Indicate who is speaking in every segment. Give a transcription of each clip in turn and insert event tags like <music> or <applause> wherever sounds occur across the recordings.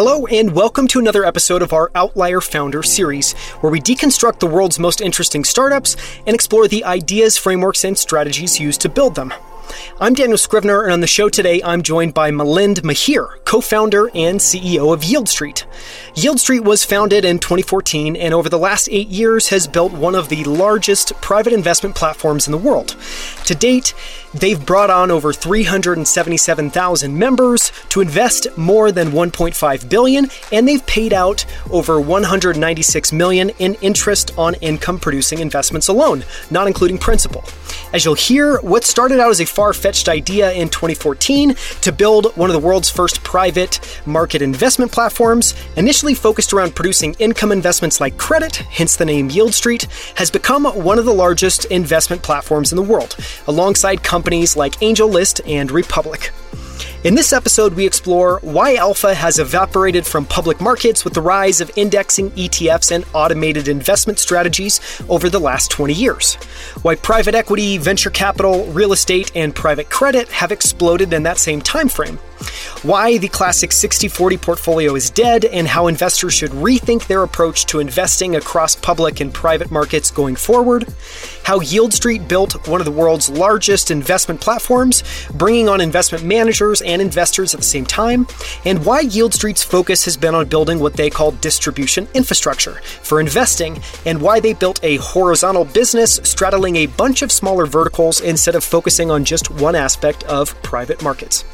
Speaker 1: Hello, and welcome to another episode of our Outlier Founder series, where we deconstruct the world's most interesting startups and explore the ideas, frameworks, and strategies used to build them. I'm Daniel Scrivner, and on the show today, I'm joined by Milind Mehere, co founder and CEO of Yieldstreet. Yield Street was founded in 2014 and over the last eight years has built one of the largest private investment platforms in the world. To date, they've brought on over 377,000 members to invest more than 1.5 billion, and they've paid out over 196 million in interest on income producing investments alone, not including principal. As you'll hear, what started out as a far fetched idea in 2014 to build one of the world's first private market investment platforms, initially focused around producing income investments like credit, hence the name Yieldstreet, has become one of the largest investment platforms in the world, alongside companies like AngelList and Republic. In this episode, we explore why alpha has evaporated from public markets with the rise of indexing, ETFs, and automated investment strategies over the last 20 years. Why private equity, venture capital, real estate, and private credit have exploded in that same time frame why the classic 60 40 portfolio is dead, and how investors should rethink their approach to investing across public and private markets going forward, how Yieldstreet built one of the world's largest investment platforms, bringing on investment managers and investors at the same time, and why Yieldstreet's focus has been on building what they call distribution infrastructure for investing, and why they built a horizontal business straddling a bunch of smaller verticals instead of focusing on just one aspect of private markets.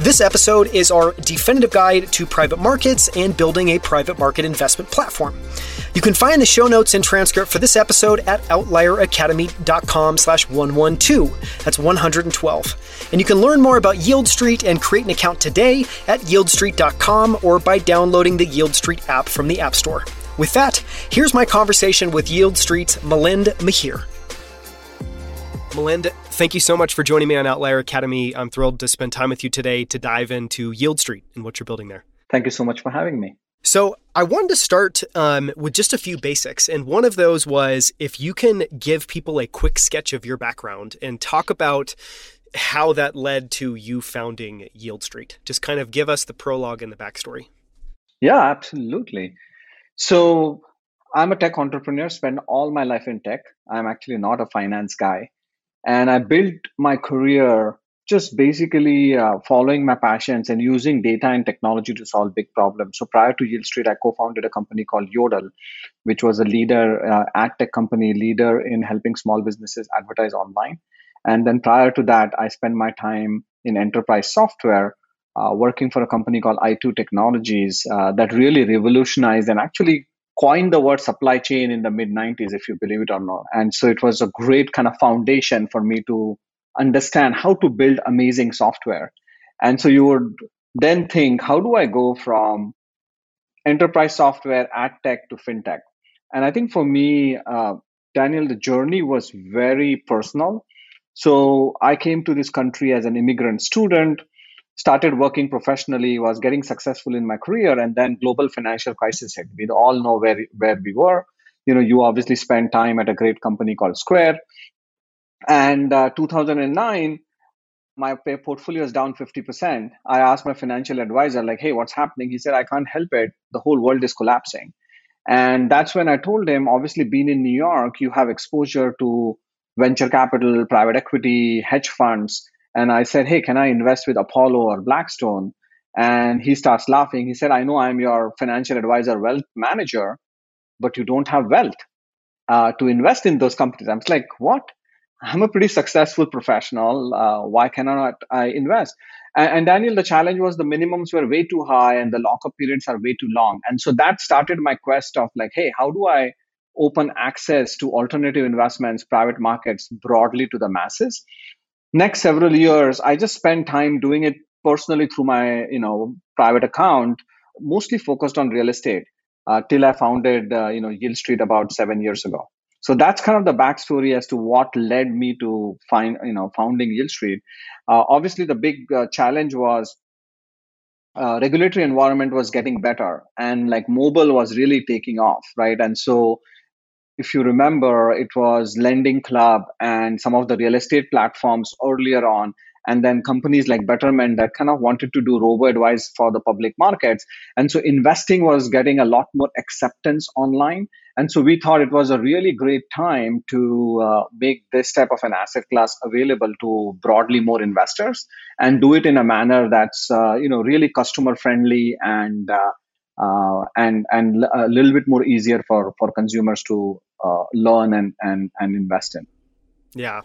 Speaker 1: This episode is our definitive guide to private markets and building a private market investment platform. You can find the show notes and transcript for this episode at outlieracademy.com slash 112. That's 112. And you can learn more about Yieldstreet and create an account today at yieldstreet.com or by downloading the Yieldstreet app from the App Store. With that, here's my conversation with Yield Street's Mehere. Milind, thank you so much for joining me on Outlier Academy. I'm thrilled to spend time with you today to dive into Yieldstreet and what you're building there.
Speaker 2: Thank you so much for having me.
Speaker 1: So, I wanted to start um, with just a few basics. And one of those was if you can give people a quick sketch of your background and talk about how that led to you founding Yieldstreet. Just kind of give us the prologue and the backstory.
Speaker 2: Yeah, absolutely. So, I'm a tech entrepreneur, spent all my life in tech. I'm actually not a finance guy. And I built my career just basically uh, following my passions and using data and technology to solve big problems. So prior to Yieldstreet, I co-founded a company called Yodle, which was a leader, uh, ad tech company, leader in helping small businesses advertise online. And then prior to that, I spent my time in enterprise software, uh, working for a company called i2 Technologies uh, that really revolutionized and actually coined the word supply chain in the mid 90s, if you believe it or not. And so it was a great kind of foundation for me to understand how to build amazing software. And so you would then think, how do I go from enterprise software, ad tech to fintech? And I think for me, uh, Daniel, the journey was very personal. So I came to this country as an immigrant student started working professionally, was getting successful in my career, and then global financial crisis hit. We all know where where we were. You know, you obviously spent time at a great company called Square, and uh, 2009, my portfolio is down 50%. I asked my financial advisor, like, "Hey, what's happening?" He said, "I can't help it. The whole world is collapsing." And that's when I told him, obviously, being in New York, you have exposure to venture capital, private equity, hedge funds and I said, Hey, can I invest with Apollo or Blackstone? And he starts laughing. He said, I know I'm your financial advisor, wealth manager, but you don't have wealth uh, to invest in those companies. I'm like, What? I'm a pretty successful professional. Uh, why cannot I invest? And, and, Daniel, the challenge was the minimums were way too high and the lockup periods are way too long. And so that started my quest of like, hey, how do I open access to alternative investments, private markets broadly to the masses? Next several years, I just spent time doing it personally through my you know private account, mostly focused on real estate. Uh, till I founded uh, you know Yieldstreet about seven years ago. So that's kind of the backstory as to what led me to find you know founding Yieldstreet. Uh, obviously, the big uh, challenge was uh, regulatory environment was getting better, and like mobile was really taking off, right? And so if you remember, it was Lending Club and some of the real estate platforms earlier on. and then companies like Betterment that kind of wanted to do robo advice for the public markets. And so investing was getting a lot more acceptance online. And so we thought it was a really great time to uh, make this type of an asset class available to broadly more investors and do it in a manner that's uh, you know really customer friendly and uh, uh, and and a little bit more easier for for consumers to uh, learn and and and invest in.
Speaker 1: Yeah,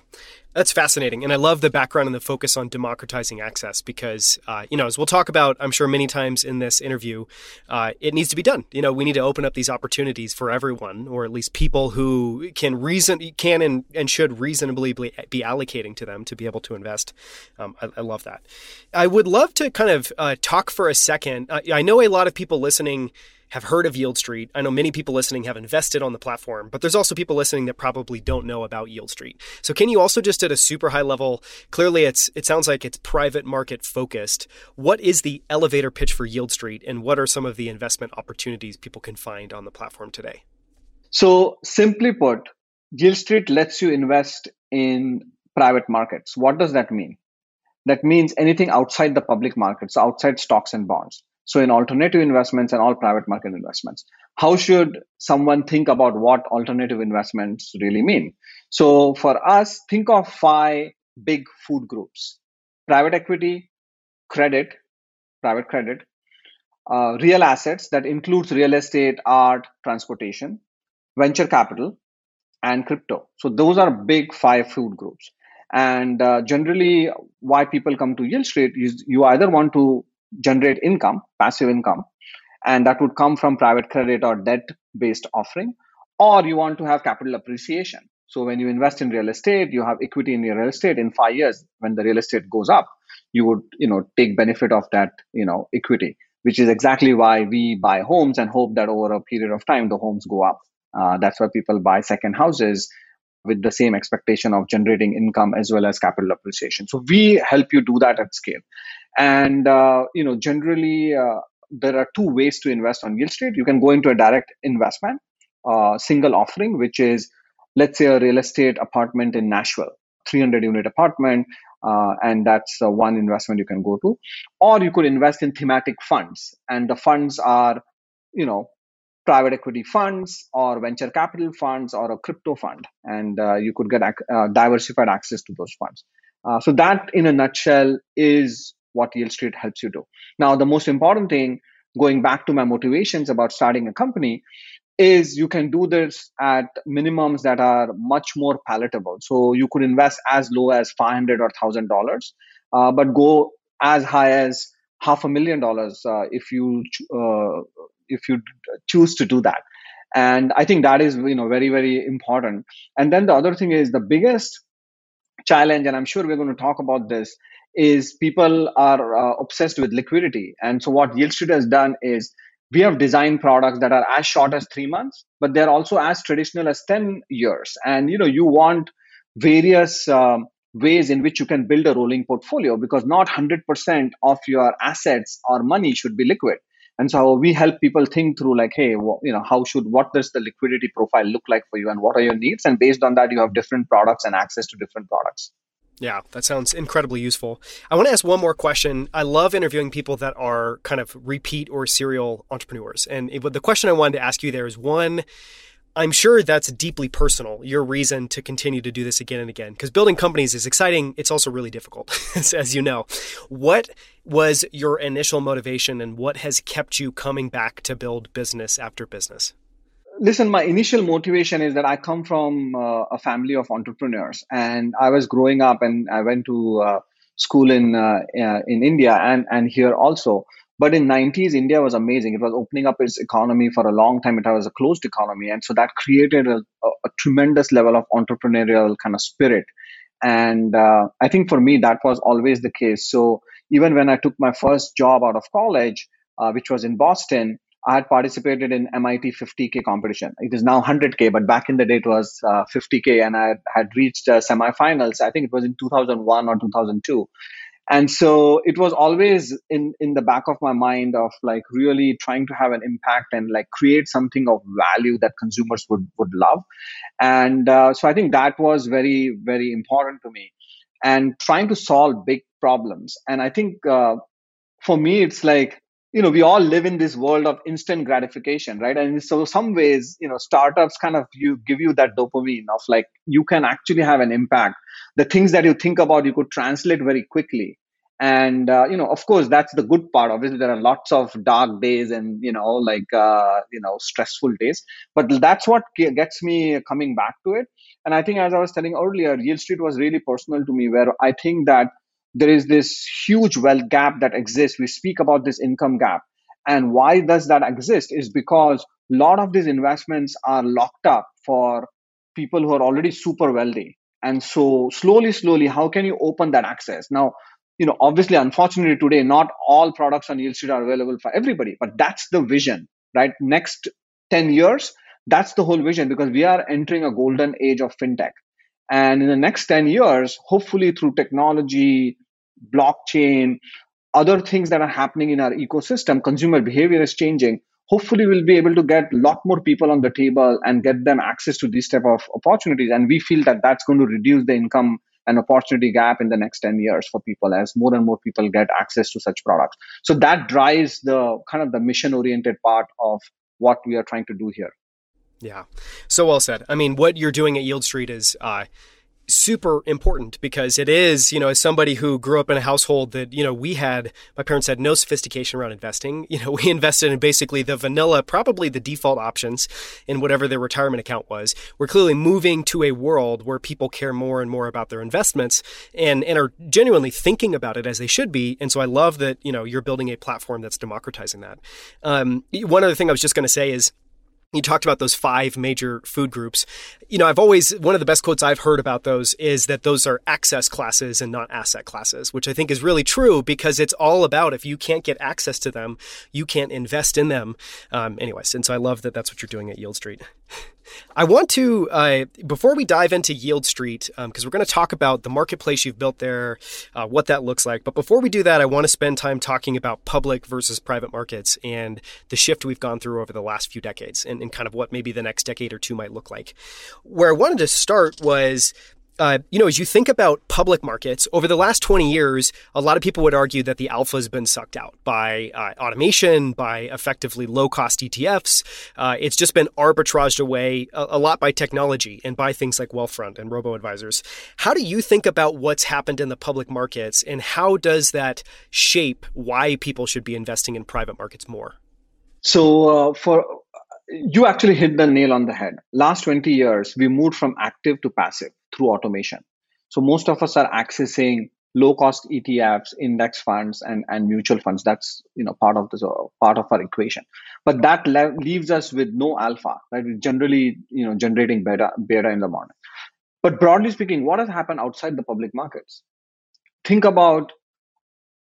Speaker 1: that's fascinating, and I love the background and the focus on democratizing access because, uh, you know, as we'll talk about, I'm sure many times in this interview, uh, it needs to be done. You know, we need to open up these opportunities for everyone, or at least people who can reason can and, and should reasonably be allocating to them to be able to invest. Um, I, I, love that. I would love to kind of uh, talk for a second. I know a lot of people listening have heard of Yieldstreet. I know many people listening have invested on the platform, but there's also people listening that probably don't know about Yieldstreet. So can you also just at a super high level, clearly it's it sounds like it's private market focused. What is the elevator pitch for Yieldstreet and what are some of the investment opportunities people can find on the platform today?
Speaker 2: So simply put, Yieldstreet lets you invest in private markets. What does that mean? That means anything outside the public markets, outside stocks and bonds. So in alternative investments and all private market investments, how should someone think about what alternative investments really mean? So for us, think of five big food groups: private equity, credit, private credit, uh, real assets that includes real estate, art, transportation, venture capital, and crypto. So those are big five food groups. And uh, generally, why people come to Yieldstreet is you either want to generate income, passive income, and that would come from private credit or debt based offering, or you want to have capital appreciation. So when you invest in real estate, you have equity in your real estate. In five years, when the real estate goes up, you would you know take benefit of that you know equity, which is exactly why we buy homes and hope that over a period of time the homes go up. Uh, that's why people buy second houses with the same expectation of generating income as well as capital appreciation. So we help you do that at scale. And uh, you know, generally, uh, there are two ways to invest on Yieldstreet. You can go into a direct investment, uh, single offering, which is, let's say, a real estate apartment in Nashville, 300 unit apartment, uh, and that's uh, one investment you can go to. Or you could invest in thematic funds, and the funds are, you know, private equity funds or venture capital funds or a crypto fund, and uh, you could get ac- diversified access to those funds. so that, in a nutshell, is what Yieldstreet helps you do. Now, the most important thing, going back to my motivations about starting a company, is you can do this at minimums that are much more palatable. So you could invest as low as 500 or $1,000, uh, but go as high as half a million dollars uh, if you uh, if you choose to do that and i think that is you know very very important and then the other thing is the biggest challenge and i'm sure we're going to talk about this is people are uh, obsessed with liquidity. And so what Yieldstreet has done is we have designed products that are as short as three months, but they're also as traditional as 10 years. And, you know, you want various um, ways in which you can build a rolling portfolio because not 100% of your assets or money should be liquid. And so we help people think through like, hey, you know, how should, what does the liquidity profile look like for you and what are your needs? And based on that, you have different products and access to different products.
Speaker 1: Yeah, that sounds incredibly useful. I want to ask one more question. I love interviewing people that are kind of repeat or serial entrepreneurs. And the question I wanted to ask you there is one, I'm sure that's deeply personal, your reason to continue to do this again and again. Because building companies is exciting, it's also really difficult, <laughs> as you know. What was your initial motivation and what has kept you coming back to build business after business?
Speaker 2: listen, my initial motivation is that I come from uh, a family of entrepreneurs, and I was growing up, and I went to uh, school in uh, uh in India and and here also. But in 90s, India was amazing. It was opening up its economy for a long time. It was a closed economy, and so that created a, a tremendous level of entrepreneurial kind of spirit. And uh, I think for me, that was always the case. So even when I took my first job out of college, uh, which was in Boston, I had participated in MIT 50K competition. It is now 100K, but back in the day it was uh, 50K, and I had reached uh, semifinals. I think it was in 2001 or 2002. And so it was always in, in the back of my mind of like really trying to have an impact and like create something of value that consumers would, would love. And uh, so I think that was very, very important to me. And trying to solve big problems. And I think uh, for me, it's like you know we all live in this world of instant gratification right? And so some ways you know startups kind of you give you that dopamine of like you can actually have an impact. The things that you think about you could translate very quickly. And uh, you know of course that's the good part. Obviously there are lots of dark days and you know like uh, you know stressful days. But that's what gets me coming back to it. And i think as i was telling earlier Yieldstreet was really personal to me where i think that there is this huge wealth gap that exists. We speak about this income gap. And why does that exist is because a lot of these investments are locked up for people who are already super wealthy. And so slowly, slowly, how can you open that access? Now, you know, obviously, unfortunately today, not all products on Yieldstreet are available for everybody, but that's the vision, right? Next 10 years, that's the whole vision because we are entering a golden age of fintech. And in the next 10 years, hopefully through technology, blockchain, other things that are happening in our ecosystem, consumer behavior is changing. Hopefully, we'll be able to get a lot more people on the table and get them access to these type of opportunities. And we feel that that's going to reduce the income and opportunity gap in the next 10 years for people as more and more people get access to such products. So that drives the kind of the mission oriented part of what we are trying to do here.
Speaker 1: Yeah, so well said. I mean, what you're doing at Yieldstreet is uh, super important because it is, you know, as somebody who grew up in a household that, you know, we had, my parents had no sophistication around investing. <laughs> You know, we invested in basically the vanilla, probably the default options in whatever their retirement account was. We're clearly moving to a world where people care more and more about their investments and, and are genuinely thinking about it as they should be. And so I love that, you know, you're building a platform that's democratizing that. Um, one other thing I was just going to say is, you talked about those five major food groups. You know, I've always, one of the best quotes I've heard about those is that those are access classes and not asset classes, which I think is really true because it's all about if you can't get access to them, you can't invest in them. Um, anyways, and so I love that that's what you're doing at Yieldstreet. <laughs> I want to, uh, before we dive into Yieldstreet, because um, because we're going to talk about the marketplace you've built there, uh, what that looks like. But before we do that, I want to spend time talking about public versus private markets and the shift we've gone through over the last few decades and, and kind of what maybe the next decade or two might look like. Where I wanted to start was uh, you know, as you think about public markets over the last 20 years, a lot of people would argue that the alpha has been sucked out by uh, automation, by effectively low cost ETFs. Uh, it's just been arbitraged away a, a, lot by technology and by things like Wealthfront and robo advisors. How do you think about what's happened in the public markets and how does that shape why people should be investing in private markets more?
Speaker 2: So, uh, for you actually hit the nail on the head. Last 20 years, we moved from active to passive through automation. So most of us are accessing low cost ETFs, index funds, and, and mutual funds. That's you know part of uh, part of our equation. But that le- leaves us with no alpha, right? We're generally you know generating beta beta in the morning. But broadly speaking, what has happened outside the public markets? Think about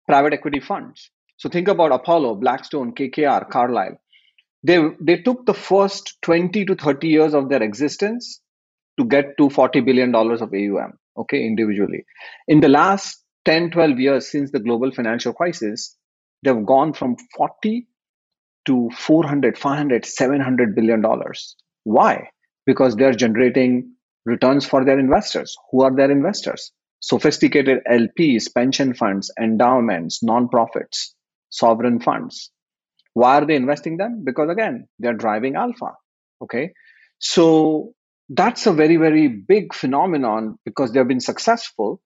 Speaker 2: private equity funds. So think about Apollo, Blackstone, KKR, Carlyle they they took the first 20 to 30 years of their existence to get to 40 billion dollars of AUM okay individually. In the last 10 12 years since the global financial crisis they've gone from 40 to 400 500 700 billion dollars. Why? Because they're generating returns for their investors. Who are their investors? Sophisticated lps pension funds endowments non-profits sovereign funds why are they investing them? Because again, they're driving alpha. Okay. So that's a very, very big phenomenon because they've been successful.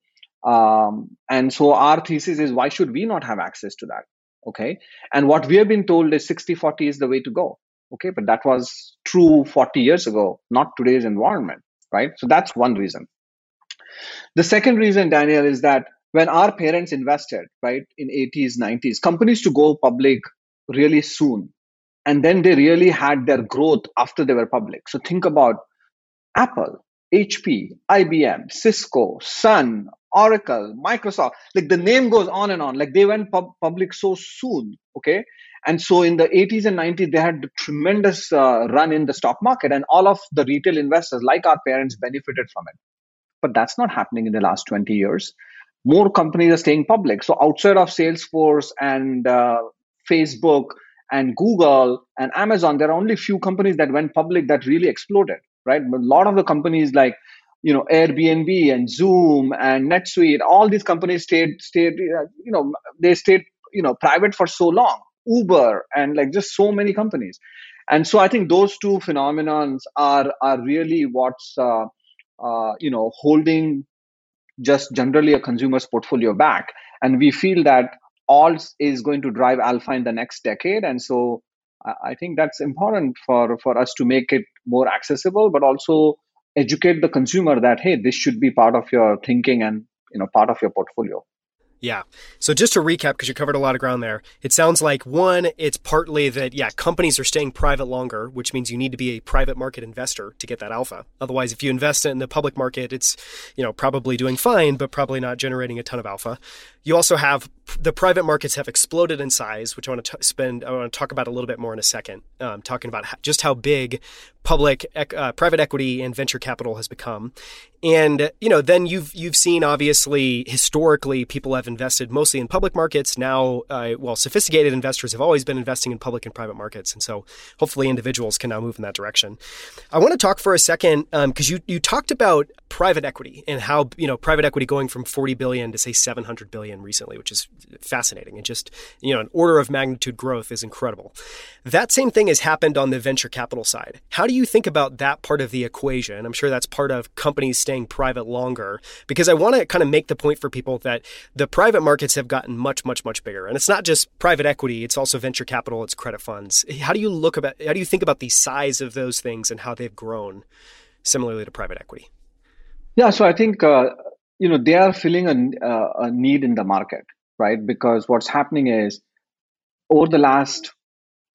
Speaker 2: Um, and so our thesis is why should we not have access to that? Okay. And what we have been told is 60 40 is the way to go. Okay. But that was true 40 years ago, not today's environment. Right. So that's one reason. The second reason, Daniel, is that when our parents invested, right, in 80s, 90s, companies to go public really soon. And then they really had their growth after they were public. So think about Apple, HP, IBM, Cisco, Sun, Oracle, Microsoft. Like the name goes on and on. Like they went pub- public so soon. Okay. And so in the 80s and 90s, they had tremendous uh, run in the stock market, and all of the retail investors, like our parents, benefited from it. But that's not happening in the last 20 years. More companies are staying public. So outside of Salesforce and uh, Facebook and Google and Amazon, there are only a few companies that went public that really exploded, right? But a lot of the companies like you know Airbnb and Zoom and NetSuite, all these companies stayed stayed uh, you know they stayed you know private for so long. Uber and like just so many companies, and so I think those two phenomenons are are really what's uh, uh, you know holding just generally a consumer's portfolio back, and we feel that alts is going to drive alpha in the next decade, and so I think that's important for for us to make it more accessible, but also educate the consumer that hey, this should be part of your thinking and you know part of your portfolio.
Speaker 1: Yeah. So just to recap, because you covered a lot of ground there, it sounds like one, it's partly that, yeah, companies are staying private longer, which means you need to be a private market investor to get that alpha. Otherwise, if you invest in the public market, it's, you know, probably doing fine, but probably not generating a ton of alpha. You also have the private markets have exploded in size, which I want to t- spend, I want to talk about a little bit more in a second, um, talking about just how big public, uh, private equity and venture capital has become. And, you know, then you've, you've seen obviously historically people have invested mostly in public markets. Now, uh, well, sophisticated investors have always been investing in public and private markets. And so hopefully individuals can now move in that direction. I want to talk for a second, because um, you, you talked about private equity and how, you know, private equity going from 40 billion to say 700 billion recently, which is fascinating and just, you know, an order of magnitude growth is incredible. That same thing has happened on the venture capital side. How do you think about that part of the equation? I'm sure that's part of companies staying private longer because I want to kind of make the point for people that the private markets have gotten much, much, much bigger. And it's not just private equity, it's also venture capital, it's credit funds. How do you look about, how do you think about the size of those things and how they've grown similarly to private equity?
Speaker 2: Yeah, so I think, uh, you know, they are filling a, a need in the market right? Because what's happening is over the last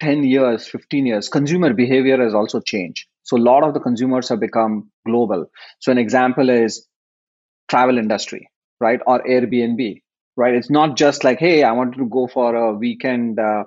Speaker 2: 10 years, 15 years, consumer behavior has also changed. So a lot of the consumers have become global. So an example is travel industry, right? Or Airbnb, right? It's not just like, hey, I wanted to go for a weekend, uh,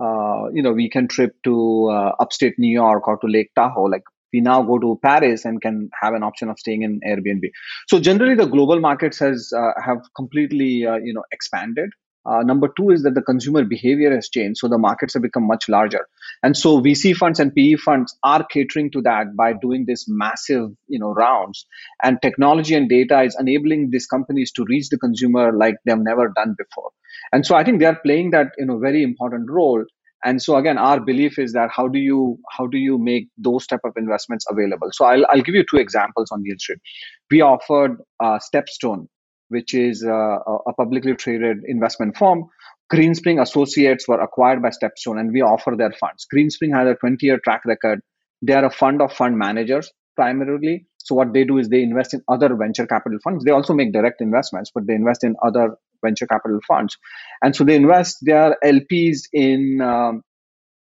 Speaker 2: uh, you know, weekend trip to uh, upstate New York or to Lake Tahoe. Like we now go to Paris and can have an option of staying in Airbnb. So generally, the global markets has uh, have completely uh, you know expanded. Uh, number two is that the consumer behavior has changed, so the markets have become much larger, and so VC funds and PE funds are catering to that by doing this massive, you know, rounds. And technology and data is enabling these companies to reach the consumer like they've never done before. And so I think they are playing that you know very important role and so again our belief is that how do you how do you make those type of investments available? So i'll, I'll give you two examples on Yieldstreet we offered uh, stepstone which is uh, a publicly traded investment firm. Greenspring associates were acquired by stepstone and we offer their funds. Greenspring has a 20 year track record. They are a fund of fund managers primarily. So what they do is they invest in other venture capital funds. They also make direct investments but they invest in other venture capital funds. And so they invest their LPs in um,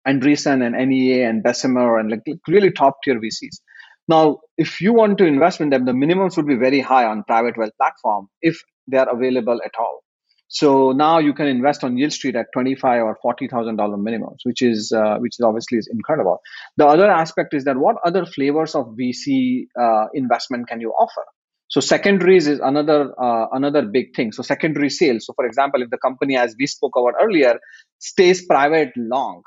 Speaker 2: Andreessen and NEA and Bessemer and like really top tier VCs. Now, if you want to invest in them, the minimums would be very high on private wealth platform if they are available at all. So now you can invest on Yieldstreet at twenty-five or forty thousand dollar minimums, which is uh, which is obviously is incredible. The other aspect is that what other flavors of VC uh, investment can you offer? So secondaries is another uh, another big thing. So secondary sales. So for example, if the company, as we spoke about earlier, stays private long,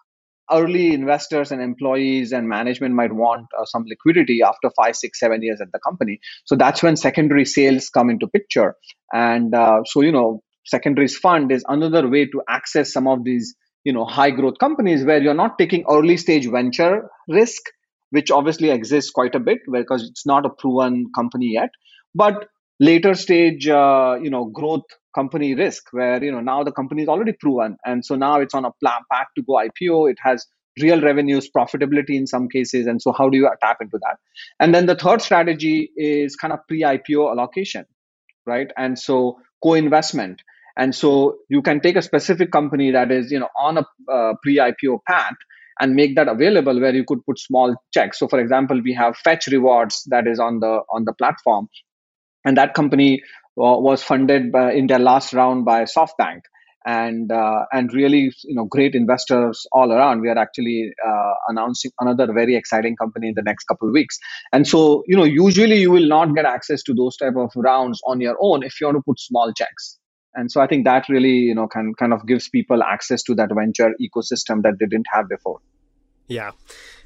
Speaker 2: early investors and employees and management might want uh, some liquidity after five, six, seven years at the company. So that's when secondary sales come into picture. And uh, so you know, secondaries fund is another way to access some of these you know high growth companies where you're not taking early stage venture risk which obviously exists quite a bit because it's not a proven company yet but later stage uh, you know growth company risk where you know now the company is already proven. And so now it's on a plan, path to go ipo it has real revenues profitability in some cases. And so how do you tap into that? And then the third strategy is kind of pre-ipo allocation right? And so co-investment. And so you can take a specific company that is you know on a uh, pre-ipo path and make that available where you could put small checks. So for example we have fetch rewards that is on the on the platform and that company uh, was funded by, in their last round by SoftBank and uh, and really you know great investors all around. We are actually uh, announcing another very exciting company in the next couple of weeks. And so you know usually you will not get access to those type of rounds on your own if you want to put small checks. And so I think that really you know can kind of gives people access to that venture ecosystem that they didn't have before.
Speaker 1: Yeah.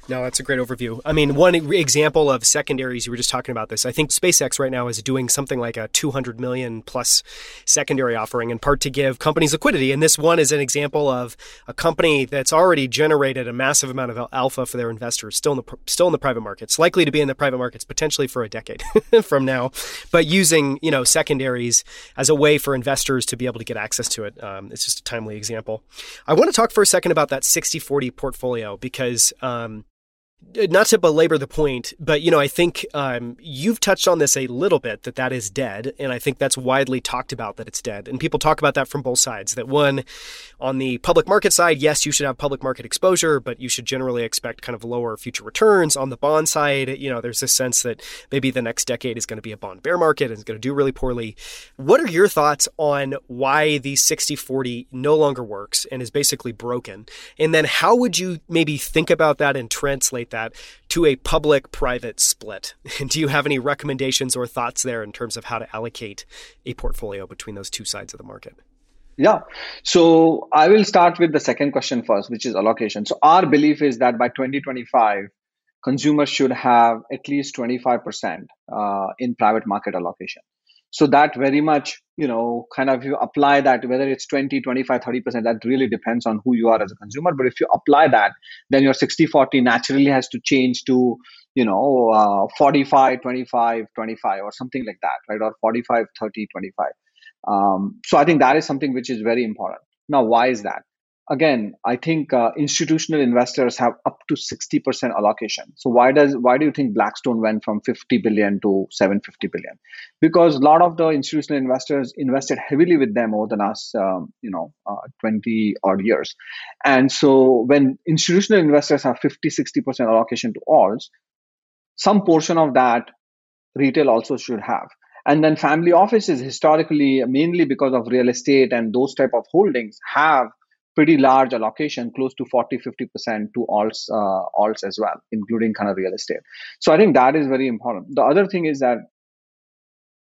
Speaker 1: No, that's a great overview. I mean, one example of secondaries, you were just talking about this. I think SpaceX right now is doing something like a 200 million plus secondary offering in part to give companies liquidity. And this one is an example of a company that's already generated a massive amount of alpha for their investors, still in the still in the private markets, likely to be in the private markets potentially for a decade <laughs> from now, but using you know secondaries as a way for investors to be able to get access to it. Um, it's just a timely example. I want to talk for a second about that 60-40 portfolio because um, not to belabor the point, but you know, I think um, you've touched on this a little bit that that is dead, and I think that's widely talked about that it's dead. And people talk about that from both sides. That one, on the public market side, yes, you should have public market exposure, but you should generally expect kind of lower future returns. On the bond side, you know, there's this sense that maybe the next decade is going to be a bond bear market and it's going to do really poorly. What are your thoughts on why the 60-40 no longer works and is basically broken? And then how would you maybe think about that and translate that to a public private split. <laughs> Do you have any recommendations or thoughts there in terms of how to allocate a portfolio between those two sides of the market?
Speaker 2: Yeah. So I will start with the second question first, which is allocation. So our belief is that by 2025, consumers should have at least 25% uh, in private market allocation so that very much you know kind of you apply that whether it's 20 25 30% that really depends on who you are as a consumer. But if you apply that then your 60 40 naturally has to change to you know uh, 45 25 25 or something like that right? Or 45 30 25 um, so i think that is something which is very important. Now why is that again, I think uh, institutional investors have up to 60% allocation. So why does why do you think Blackstone went from 50 billion to 750 billion? Because a lot of the institutional investors invested heavily with them over the last um, you know uh, 20 odd years. And so when institutional investors have 50 60% allocation to alts, some portion of that retail also should have and then family offices historically mainly because of real estate and those type of holdings have pretty large allocation, close to 40, 50% to alts, uh, alts as well, including kind of real estate. So I think that is very important. The other thing is that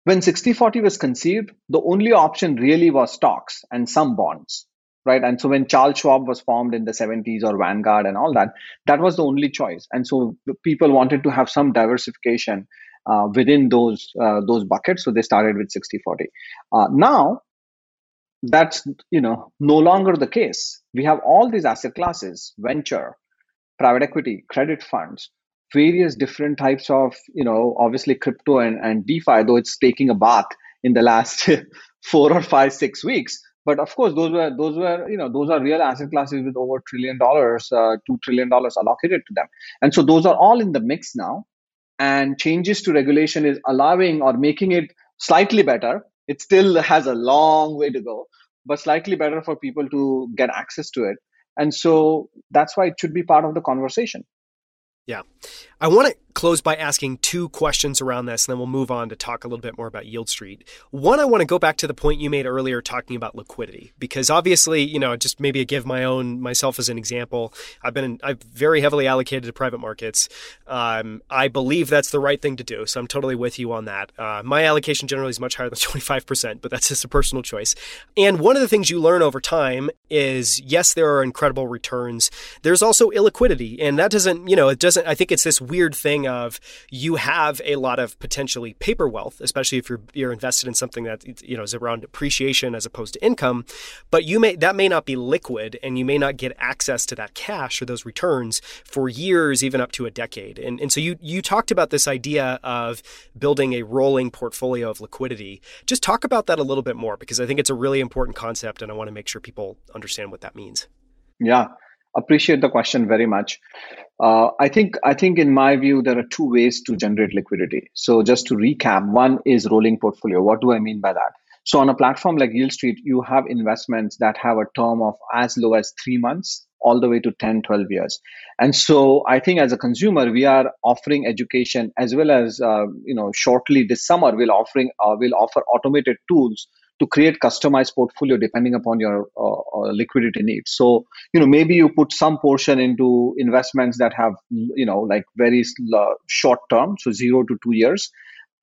Speaker 2: when 60-40 was conceived, the only option really was stocks and some bonds, right? And so when Charles Schwab was formed in the 70s or Vanguard and all that, that was the only choice. And so people wanted to have some diversification uh, within those uh, those buckets. So they started with 60-40. Uh, now that's you know no longer the case. We have all these asset classes venture private equity credit funds various different types of you know obviously crypto and, and defi though it's taking a bath in the last <laughs> four or five six weeks. But of course those were those were you know those are real asset classes with over trillion dollars uh, two trillion dollars allocated to them. And so those are all in the mix now. And changes to regulation is allowing or making it slightly better it still has a long way to go, but slightly better for people to get access to it. And so that's why it should be part of the conversation.
Speaker 1: Yeah. I want to close by asking two questions around this, and then we'll move on to talk a little bit more about Yieldstreet. One, I want to go back to the point you made earlier talking about liquidity, because obviously, you know, just maybe give my own myself as an example. I've been I've very heavily allocated to private markets. Um, I believe that's the right thing to do, so I'm totally with you on that. Uh, my allocation generally is much higher than <laughs> 25%, but that's just a personal choice. And one of the things you learn over time is yes, there are incredible returns. There's also illiquidity, and that doesn't, you know, it doesn't. I think it's this weird thing of you have a lot of potentially paper wealth, especially if you're you're invested in something that you know is around appreciation as opposed to income, but you may that may not be liquid and you may not get access to that cash or those returns for years, even up to a decade. And and so you you talked about this idea of building a rolling portfolio of liquidity. Just talk about that a little bit more because I think it's a really important concept and I want to make sure people understand what that means.
Speaker 2: Yeah appreciate the question very much. Uh, I think I think in my view there are two ways to generate liquidity. So just to recap, one is rolling portfolio. What do I mean by that? So on a platform like Yieldstreet, you have investments that have a term of as low as three months all the way to 10, 12 years. And so I think as a consumer, we are offering education as well as, uh, you know, shortly this summer, we'll offering, uh, we'll offer automated tools to create customized portfolio depending upon your uh, uh, liquidity needs so you know maybe you put some portion into investments that have you know like very short term so 0 to 2 years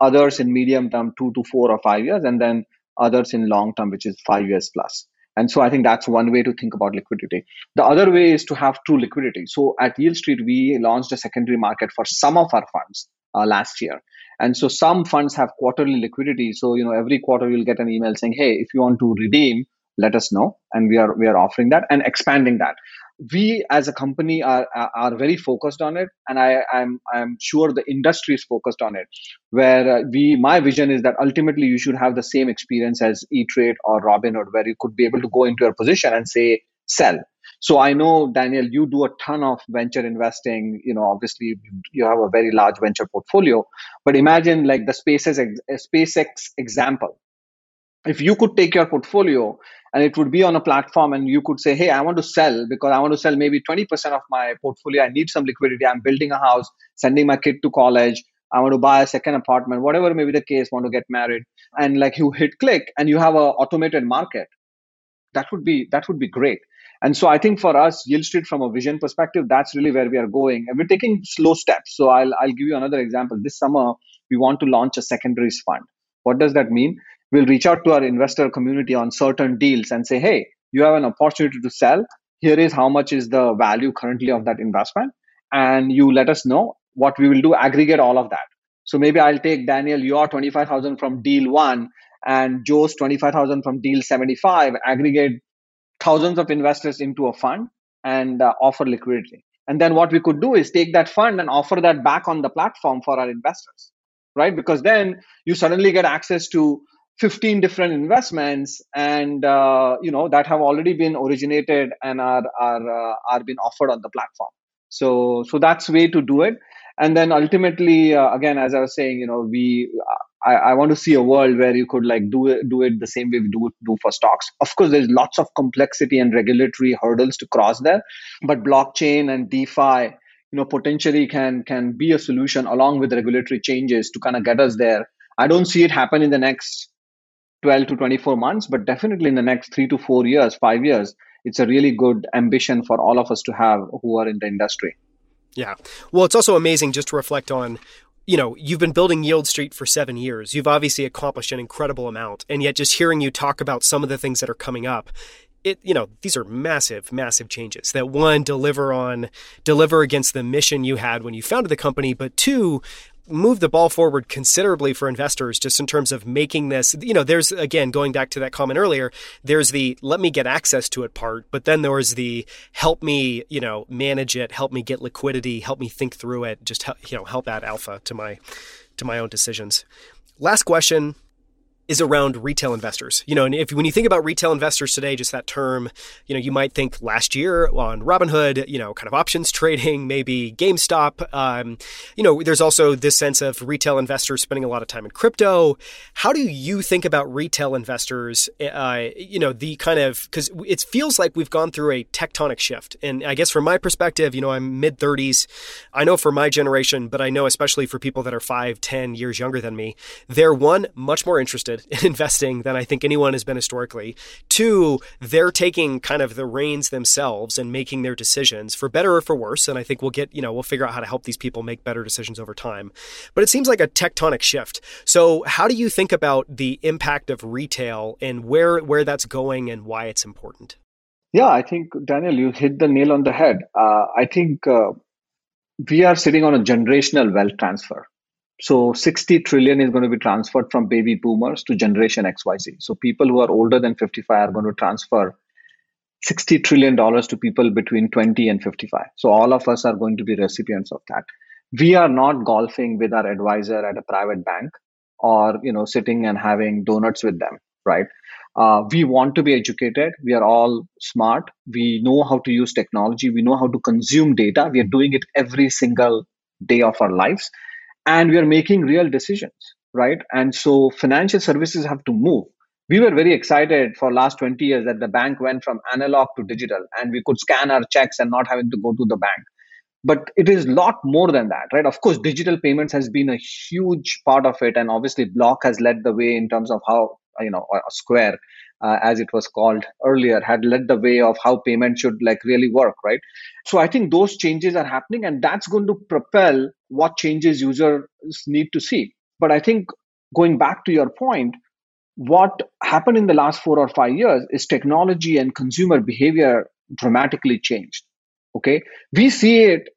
Speaker 2: others in medium term 2 to 4 or 5 years and then others in long term which is 5 years plus And so I think that's one way to think about liquidity. The other way is to have true liquidity. So at Yieldstreet, we launched a secondary market for some of our funds uh, last year. And so some funds have quarterly liquidity. So, you know, every quarter you'll get an email saying, hey, if you want to redeem, let us know. And we are we are offering that and expanding that we as a company are are very focused on it and i i'm i'm sure the industry is focused on it where uh, we my vision is that ultimately you should have the same experience as e-trade or robinhood where you could be able to go into your position and say sell so i know daniel you do a ton of venture investing. You know obviously you have a very large venture portfolio. But imagine like the spacex uh, spacex example. If you could take your portfolio and it would be on a platform and you could say hey i want to sell because i want to sell maybe 20% of my portfolio. I need some liquidity. I'm building a house sending my kid to college. I want to buy a second apartment whatever may be the case want to get married. And like you hit click and you have a automated market. That would be that would be great and so i think for us yield street from a vision perspective that's really where we are going and we're taking slow steps so i'll, I'll give you another example this summer we want to launch a secondaries fund what does that mean we'll reach out to our investor community on certain deals and say, hey, you have an opportunity to sell. Here is how much is the value currently of that investment. And you let us know what we will do, aggregate all of that. So maybe I'll take Daniel, your 25,000 from deal one and Joe's 25,000 from deal 75, aggregate thousands of investors into a fund and uh, offer liquidity. And then what we could do is take that fund and offer that back on the platform for our investors, right? Because then you suddenly get access to 15 different investments and uh, you know that have already been originated and are are uh, are being offered on the platform so so that's way to do it and then ultimately uh, again as i was saying you know we I, I, want to see a world where you could like do it do it the same way we do do for stocks of course there's lots of complexity and regulatory hurdles to cross there but blockchain and defi you know potentially can can be a solution along with regulatory changes to kind of get us there i don't see it happen in the next 12 to 24 months, but definitely in the next three to four years, five years, it's a really good ambition for all of us to have who are in the industry.
Speaker 1: Yeah. Well, it's also amazing just to reflect on you know, you've been building Yieldstreet for seven years. You've obviously accomplished an incredible amount. And yet, just hearing you talk about some of the things that are coming up, it, you know, these are massive, massive changes that one, deliver on, deliver against the mission you had when you founded the company, but two, move the ball forward considerably for investors just in terms of making this you know there's again going back to that comment earlier there's the let me get access to it part but then there's the help me you know manage it help me get liquidity help me think through it just help, you know help add alpha to my to my own decisions. Last question is around retail investors. You know, and if when you think about retail investors today, just that term, you know, you might think last year on Robinhood, you know, kind of options <laughs> trading, maybe GameStop. Um, you know, there's also this sense of retail investors spending a lot of time in crypto. How do you think about retail investors? Uh, you know, the kind of because it feels like we've gone through a tectonic shift, and I guess from my perspective, you know, I'm mid 30s. I know for my generation, but I know especially for people that are five, ten years younger than me, they're one much more interested interested in <laughs> investing than I think anyone has been historically. Two, they're taking kind of the reins themselves and making their decisions for better or for worse. And I think we'll get, you know, we'll figure out how to help these people make better decisions over time. But it seems like a tectonic shift. So how do you think about the impact of retail and where where that's going and why it's important?
Speaker 2: Yeah, I think Daniel, you hit the nail on the head. Uh, I think uh, we are sitting on a generational wealth transfer so 60 trillion is going to be transferred from baby boomers to generation XYZ. So people who are older than 55 are going to transfer 60 trillion dollars to people between 20 and 55. So all of us are going to be recipients of that. We are not golfing with our advisor at a private bank or you know sitting and having donuts with them, right? Uh, we want to be educated. We are all smart. We know how to use technology. We know how to consume data. We are doing it every single day of our lives and we are making real decisions right? And so financial services have to move. We were very excited for last 20 years that the bank went from analog to digital and we could scan our checks and not having to go to the bank. But it is a lot more than that right? Of course digital payments has been a huge part of it and obviously block has led the way in terms of how you know square uh, as it was called earlier, had led the way of how payment should like really work, right? So I think those changes are happening, and that's going to propel what changes users need to see. But I think going back to your point, what happened in the last four or five years is technology and consumer behavior dramatically changed. Okay. We see it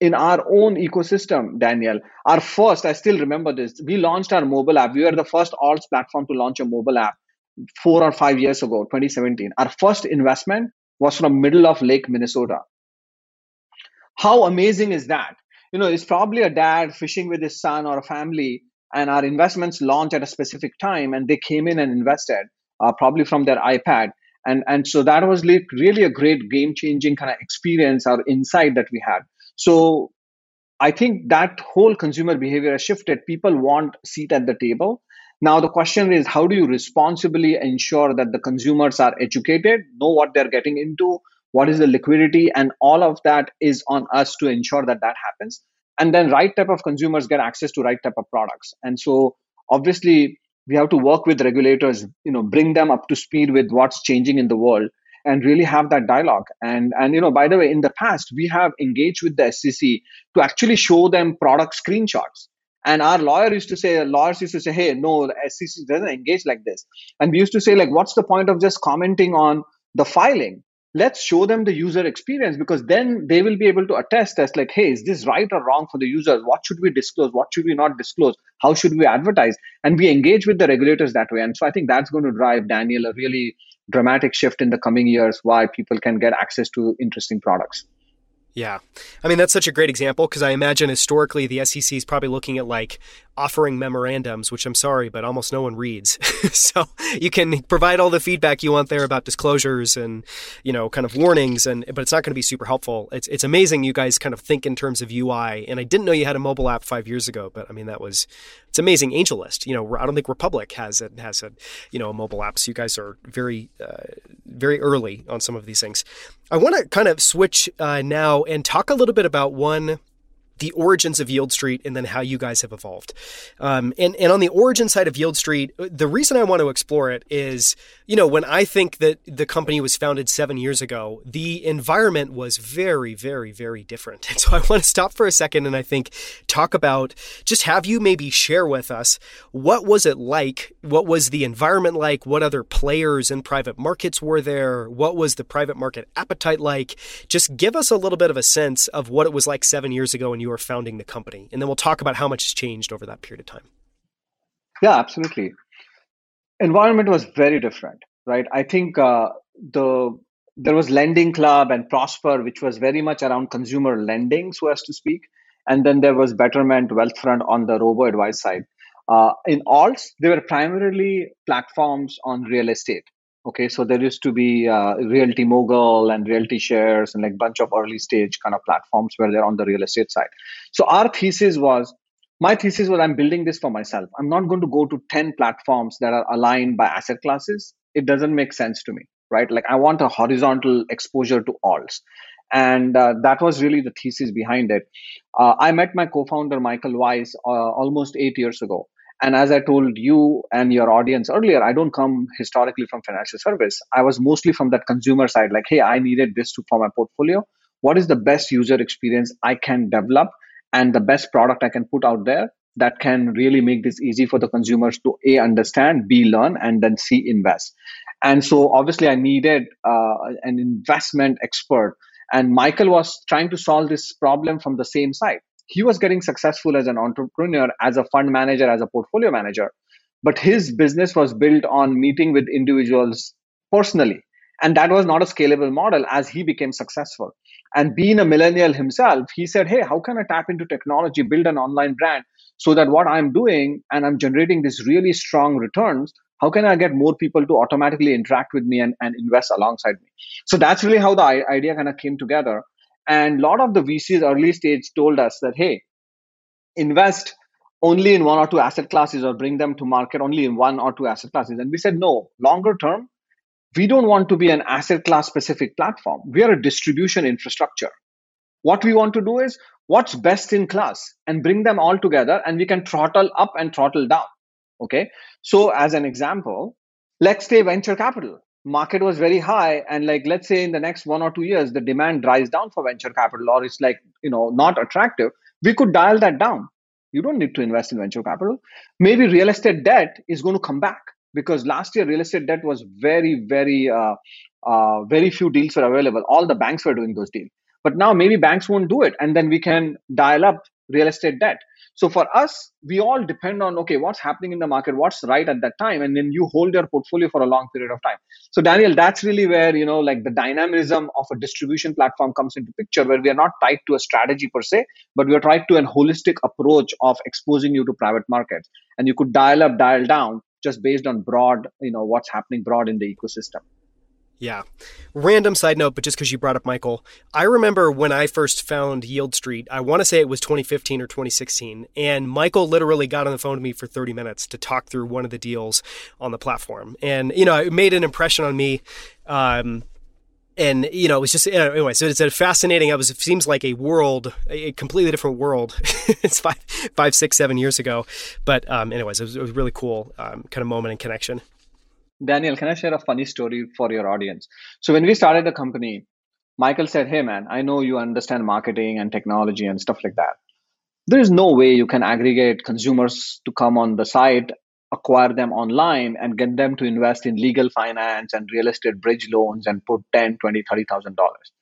Speaker 2: in our own ecosystem, Daniel. Our first, I still remember this, we launched our mobile app. We were the first alts platform to launch a mobile app four or five years ago, 2017. Our first investment was from middle of Lake, Minnesota. How amazing is that? You know, it's probably a dad fishing with his son or a family, and our investments launched at a specific time, and they came in and invested, uh, probably from their iPad. And, and so that was like really a great game changing kind of experience or insight that we had. So I think that whole consumer behavior has shifted. People want seat at the table. Now the question is, how do you responsibly ensure that the consumers are educated, know what they're getting into, what is the liquidity, and all of that is on us to ensure that that happens. And then right type of consumers get access to right type of products. And so obviously we have to work with regulators, you know, bring them up to speed with what's changing in the world and really have that dialogue. And and you know, by the way, in the past we have engaged with the SEC to actually show them product screenshots. And our lawyer used to say, lawyers used to say, hey, no, SEC doesn't engage like this. And we used to say, like, what's the point of just commenting on the filing? Let's show them the user experience because then they will be able to attest as like, hey, is this right or wrong for the users? What should we disclose? What should we not disclose? How should we advertise? And we engage with the regulators that way. And so I think that's going to drive Daniel a really dramatic shift in the coming years why people can get access to interesting products.
Speaker 1: Yeah. I mean, that's such a great example because I imagine historically the SEC is probably looking at like offering memorandums, which I'm sorry, but almost no one reads. <laughs> so you can provide all the feedback you want there about disclosures and, you know, kind of warnings, and but it's not going to be super helpful. It's, it's amazing you guys kind of think in terms of UI. And I didn't know you had a mobile app five years ago, but I mean, that was, it's amazing. AngelList, you know, I don't think Republic has a, has a, you know, a mobile app. So you guys are very, uh, very early on some of these things. I want to kind of switch uh, now and talk a little bit about one the origins of Yieldstreet and then how you guys have evolved. Um, and, and on the origin side of Yieldstreet, the reason I want to explore it is, you know, when I think that the company was founded seven years ago, the environment was very, very, very different. <laughs> And so I want to stop for a second and I think talk about just have you maybe share with us what was it like? What was the environment like? What other players in private markets were there? What was the private market appetite like? Just give us a little bit of a sense of what it was like seven years ago when you were founding the company. And then we'll talk about how much has changed over that period of time.
Speaker 2: Yeah, absolutely. Environment was very different, right? I think uh, the there was Lending Club and Prosper, which was very much around consumer lending, so as to speak. And then there was Betterment, Wealthfront on the robo advice side. Uh, in alts, they were primarily platforms on real estate. Okay, so there used to be uh, Realty Mogul and Realty Shares and like bunch of early stage kind of platforms where they're on the real estate side. So our thesis was, my thesis was I'm building this for myself. I'm not going to go to 10 platforms that are aligned by asset classes. It doesn't make sense to me, right? Like I want a horizontal exposure to alts, And uh, that was really the thesis behind it. Uh, I met my co-founder Michael Weiss uh, almost eight years ago and as I told you and your audience earlier, I don't come historically from financial service. I was mostly from that consumer side, like, hey, I needed this to, for my portfolio. What is the best user experience I can develop and the best product I can put out there that can really make this easy for the consumers to A, understand, B, learn, and then C, invest. And so obviously I needed uh, an investment expert. And Michael was trying to solve this problem from the same side he was getting successful as an entrepreneur, as a fund manager, as a portfolio manager. But his business was built on meeting with individuals personally. And that was not a scalable model as he became successful. And being a millennial himself, he said, Hey, how can I tap into technology, build an online brand so that what I'm doing and I'm generating these really strong returns, how can I get more people to automatically interact with me and, and invest alongside me? So that's really how the idea kind of came together. And a lot of the VCs early stage told us that, hey, invest only in one or two asset classes or bring them to market only in one or two asset classes. And we said, no, longer term, we don't want to be an asset class specific platform. We are a distribution infrastructure. What we want to do is what's best in class and bring them all together and we can throttle up and throttle down. Okay. So, as an example, let's say venture capital market was very high and like let's say in the next one or two years the demand dries down for venture capital or it's like you know not attractive we could dial that down you don't need to invest in venture capital maybe real estate debt is going to come back because last year real estate debt was very, very, uh, uh, very few deals were available. All the banks were doing those deals. But now maybe banks won't do it, and then we can dial up real estate debt. So for us, we all depend on okay, what's happening in the market, what's right at that time, and then you hold your portfolio for a long period of time. So Daniel, that's really where you know like the dynamism of a distribution platform comes into picture, where we are not tied to a strategy per se, but we are tied to an holistic approach of exposing you to private markets, and you could dial up, dial down just based on broad, you know, what's happening broad in the ecosystem.
Speaker 1: Yeah. Random side note, but just because you brought up Michael, I remember when I first found Yieldstreet, I want to say it was 2015 or 2016, and Michael literally got on the phone to me for 30 minutes to talk through one of the deals on the platform. And, you know, it made an impression on me. Um, and you know, it was just anyway. So it's a fascinating. It was. It seems like a world, a completely different world. <laughs> it's five, five, six, seven years ago, but um, anyways, it was, it was really cool, um, kind of moment and connection.
Speaker 2: Daniel, can I share a funny story for your audience? So when we started the company, Michael said, Hey man, I know you understand marketing and technology and stuff like that. There is no way you can aggregate consumers to come on the site, acquire them online, and get them to invest in legal finance and real estate bridge loans and put 10, 20, 30,000 dollars.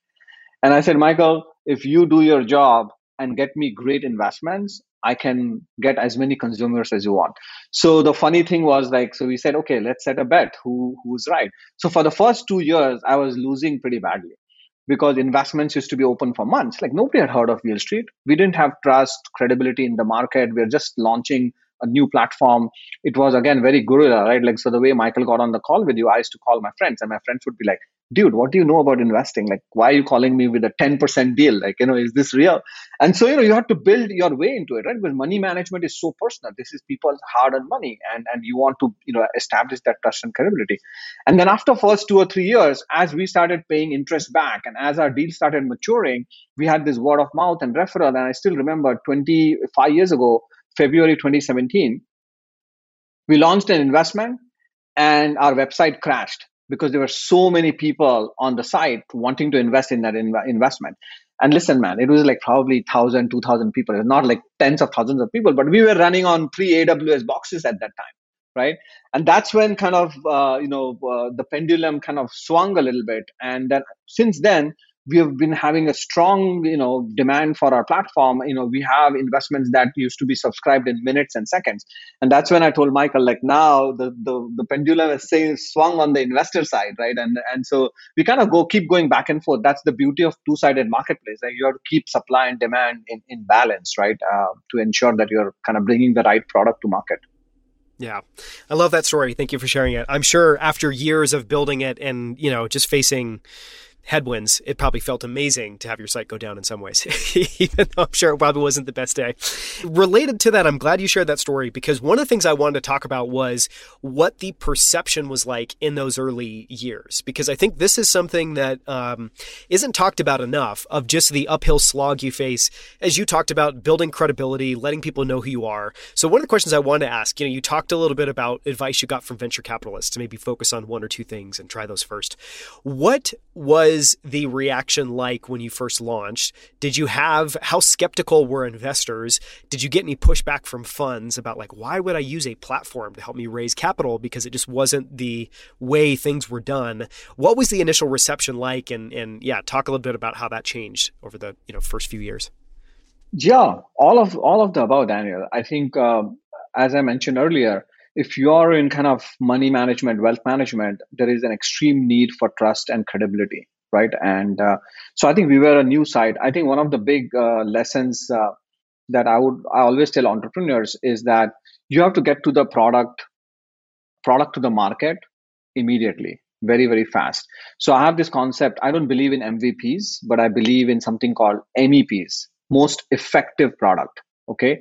Speaker 2: And I said, Michael, if you do your job and get me great investments, I can get as many consumers as you want. So the funny thing was like, so we said, okay, let's set a bet. Who who's right? So for the first two years, I was losing pretty badly because investments used to be open for months. Like nobody had heard of Yieldstreet. We didn't have trust, credibility in the market. We are just launching a new platform. It was again very guerrilla, right? Like so the way Michael got on the call with you, I used to call my friends, and my friends would be like, dude, what do you know about investing? Like, why are you calling me with a 10% deal? Like, you know, is this real? And so, you know, you have to build your way into it, right? Because money management is so personal. This is people's hard earned money. And, and you want to, you know, establish that trust and credibility. And then after first two or three years, as we started paying interest back and as our deal started maturing, we had this word of mouth and referral. And I still remember 25 years ago, February 2017, we launched an investment and our website crashed because there were so many people on the site wanting to invest in that inv- investment. And listen, man, it was like probably 1,000, 2,000 people. Not like tens of thousands of people, but we were running on pre AWS boxes at that time, right? And that's when kind of, uh, you know, uh, the pendulum kind of swung a little bit. And then since then, we have been having a strong you know demand for our platform. You know we have investments that used to be subscribed in minutes and seconds. And that's when i told michael like now the the, the pendulum is saying swung on the investor side right? And and so we kind of go keep going back and forth. That's the beauty of two-sided marketplace like you have to keep supply and demand in, in balance right? Uh, to ensure that you're kind of bringing the right product to market.
Speaker 1: Yeah. I love that story. Thank you for sharing it. I'm sure after years of building it and, you know, just facing headwinds, it probably felt amazing to have your site go down in some ways, <laughs> even though I'm sure it probably wasn't the best day. Related to that, I'm glad you shared that story because one of the things I wanted to talk about was what the perception was like in those early years. Because I think this is something that um, not talked about enough of just the uphill slog you face as you talked about building credibility, letting people know who you are. So one of the questions I wanted to ask, you know, you talked a little bit about advice you got from venture capitalists to maybe focus on one or two things and try those first. What was was the reaction like when you first launched? Did you have how skeptical were investors? Did you get any pushback from funds about like why would I use a platform to help me raise capital because it just wasn't the way things were done? What was the initial reception like and and yeah, talk a little bit about how that changed over the, you know, first few years.
Speaker 2: Yeah, all of all of the above, Daniel. I think uh, as I mentioned earlier, if you're in kind of money management, wealth management, there is an extreme need for trust and credibility right? And uh, so I think we were a new site. I think one of the big uh, lessons uh, that I would I always tell entrepreneurs is that you have to get to the product product to the market immediately very very fast so i have this concept i don't believe in mvps but i believe in something called meps most effective product okay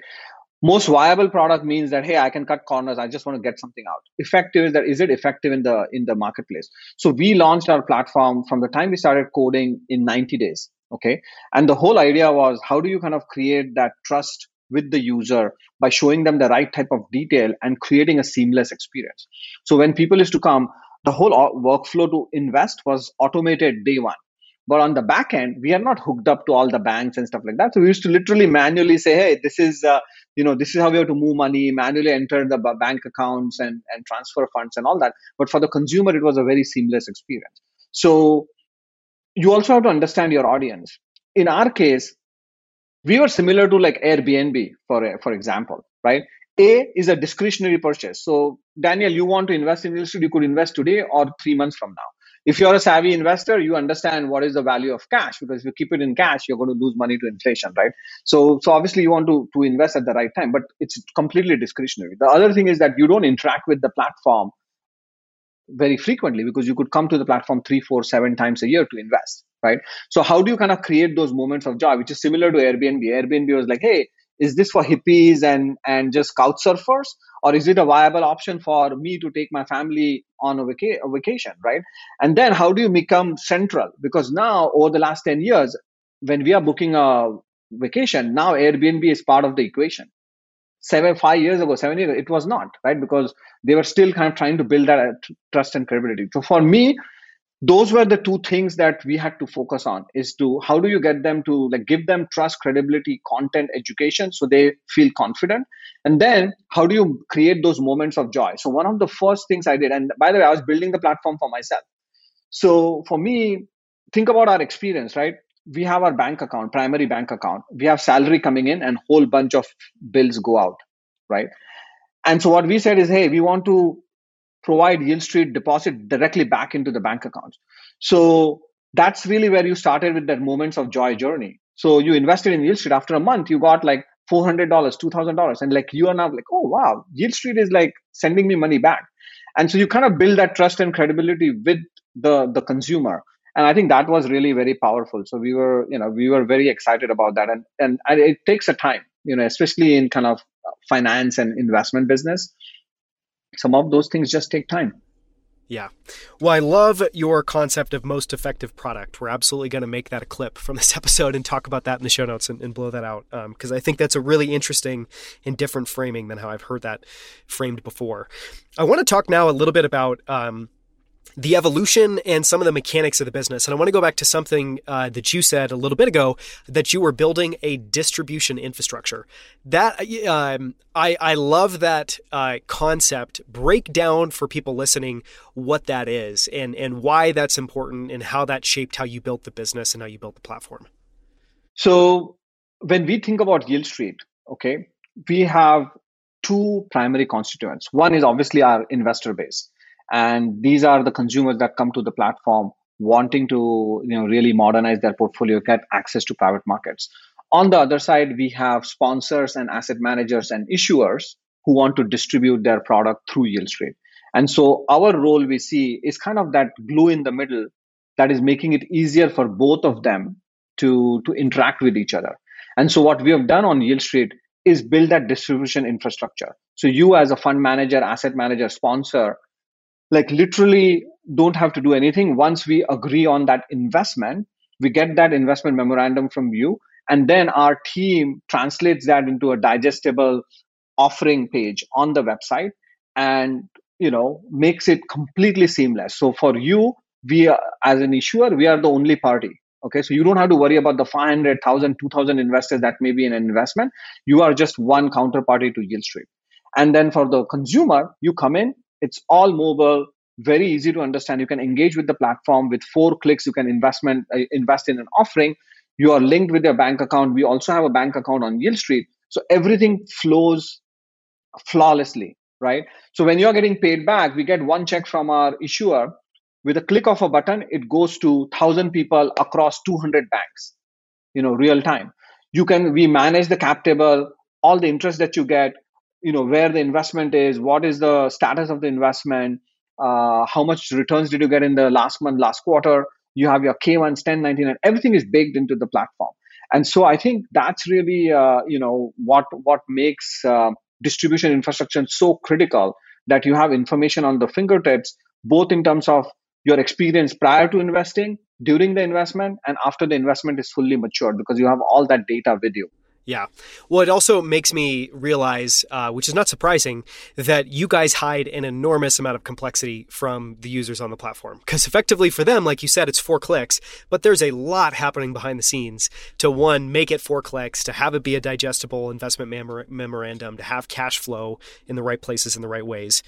Speaker 2: most viable product means that hey i can cut corners. I just want to get something out. Effective is that is it effective in the in the marketplace? So we launched our platform from the time we started coding in 90 days okay? And the whole idea was how do you kind of create that trust with the user by showing them the right type of detail and creating a seamless experience? So when people used to come the whole workflow to invest was automated day one. But on the back end, we are not hooked up to all the banks and stuff like that. So we used to literally manually say, hey, this is, uh, you know, this is how we have to move money, manually enter the bank accounts and, and transfer funds and all that. But for the consumer, it was a very seamless experience. So you also have to understand your audience. In our case, we were similar to like Airbnb, for, for example, right? A is a discretionary purchase. So, Daniel, you want to invest in real estate, you could invest today or three months from now if you're a savvy investor, you understand what is the value of cash because if you keep it in cash, you're going to lose money to inflation, right? So, so obviously you want to, to invest at the right time, but it's completely discretionary. The other thing is that you don't interact with the platform very frequently because you could come to the platform three, four, seven times a year to invest, right? So how do you kind of create those moments of joy, which is similar to Airbnb? Airbnb was like, hey, is this for hippies and and just couch surfers? Or is it a viable option for me to take my family on a, vaca- a vacation right? And then how do you become central? Because now over the last 10 years when we are booking a vacation now airbnb is part of the equation. Seven five years ago seven years ago, it was not right? Because they were still kind of trying to build that trust and credibility. So for me those were the two things that we had to focus on is to how do you get them to like give them trust credibility content education so they feel confident? And then how do you create those moments of joy? So one of the first things i did and by the way i was building the platform for myself. So for me think about our experience right? We have our bank account primary bank account. We have salary coming in and whole bunch of bills go out right? And so what we said is hey we want to provide Yieldstreet deposit directly back into the bank accounts. So that's really where you started with that moments of joy journey. So you invested in Yieldstreet. After a month, you got like $400, $2,000. And like you are now like, oh, wow, Yieldstreet is like sending me money back. And so you kind of build that trust and credibility with the, the consumer. And I think that was really very powerful. So we were, you know, we were very excited about that. And, and, and it takes a time, you know, especially in kind of uh, finance and investment business some of those things just take time.
Speaker 1: Yeah. Well, I love your concept of most effective product. We're absolutely going to make that a clip from this <laughs> episode and talk about that in the show notes and, and blow that out because um, I think that's a really interesting and different framing than how I've heard that framed before. I want to talk now a little bit about um, the evolution and some of the mechanics of the business. And I want to go back to something uh, that you said a little bit ago that you were building a distribution infrastructure. That um, I I love that uh, concept. Break down for people listening what that is and and why that's important and how that shaped how you built the business and how you built the platform.
Speaker 2: So when we think about Yield Street, okay, we have two primary constituents. One is obviously our investor base and these are the consumers that come to the platform wanting to you know really modernize their portfolio get access to private markets. On the other side we have sponsors and asset managers and issuers who want to distribute their product through Yieldstreet and so our role we see is kind of that glue in the middle that is making it easier for both of them to to interact with each other. And so what we have done on Yieldstreet is build that distribution infrastructure. So you as a fund manager asset manager sponsor like literally don't have to do anything. Once we agree on that investment we get that investment memorandum from you and then our team translates that into a digestible offering page on the website and you know makes it completely seamless. So for you we are, as an issuer we are the only party okay? So you don't have to worry about the 500000 2000 investors that may be in an investment. You are just one counterparty to yield Yieldstreet and then for the consumer you come in it's all mobile, very easy to understand. You can engage with the platform with four clicks. You can investment uh, invest in an offering. You are linked with your bank account. We also have a bank account on Yieldstreet, so everything flows flawlessly, right? So when you are getting paid back, we get one check from our issuer. With a click of a button, it goes to thousand people across 200 banks. You know, real time. You can we manage the cap table, all the interest that you get you know where the investment is what is the status of the investment uh, how much returns did you get in the last month last quarter? You have your k1s 1099 everything is baked into the platform. And so i think that's really uh, you know what what makes uh, distribution infrastructure so critical that you have information on the fingertips both in terms of your experience prior to investing during the investment and after the investment is fully matured because you have all that data with you
Speaker 1: Yeah. Well, it also makes me realize, uh, which is not surprising, that you guys hide an enormous amount of complexity from the users on the platform. Because effectively for them, like you said, it's four clicks, but there's a lot happening behind the scenes to one, make it four clicks, to have it be a digestible investment memor- memorandum, to have cash flow in the right places in the right ways.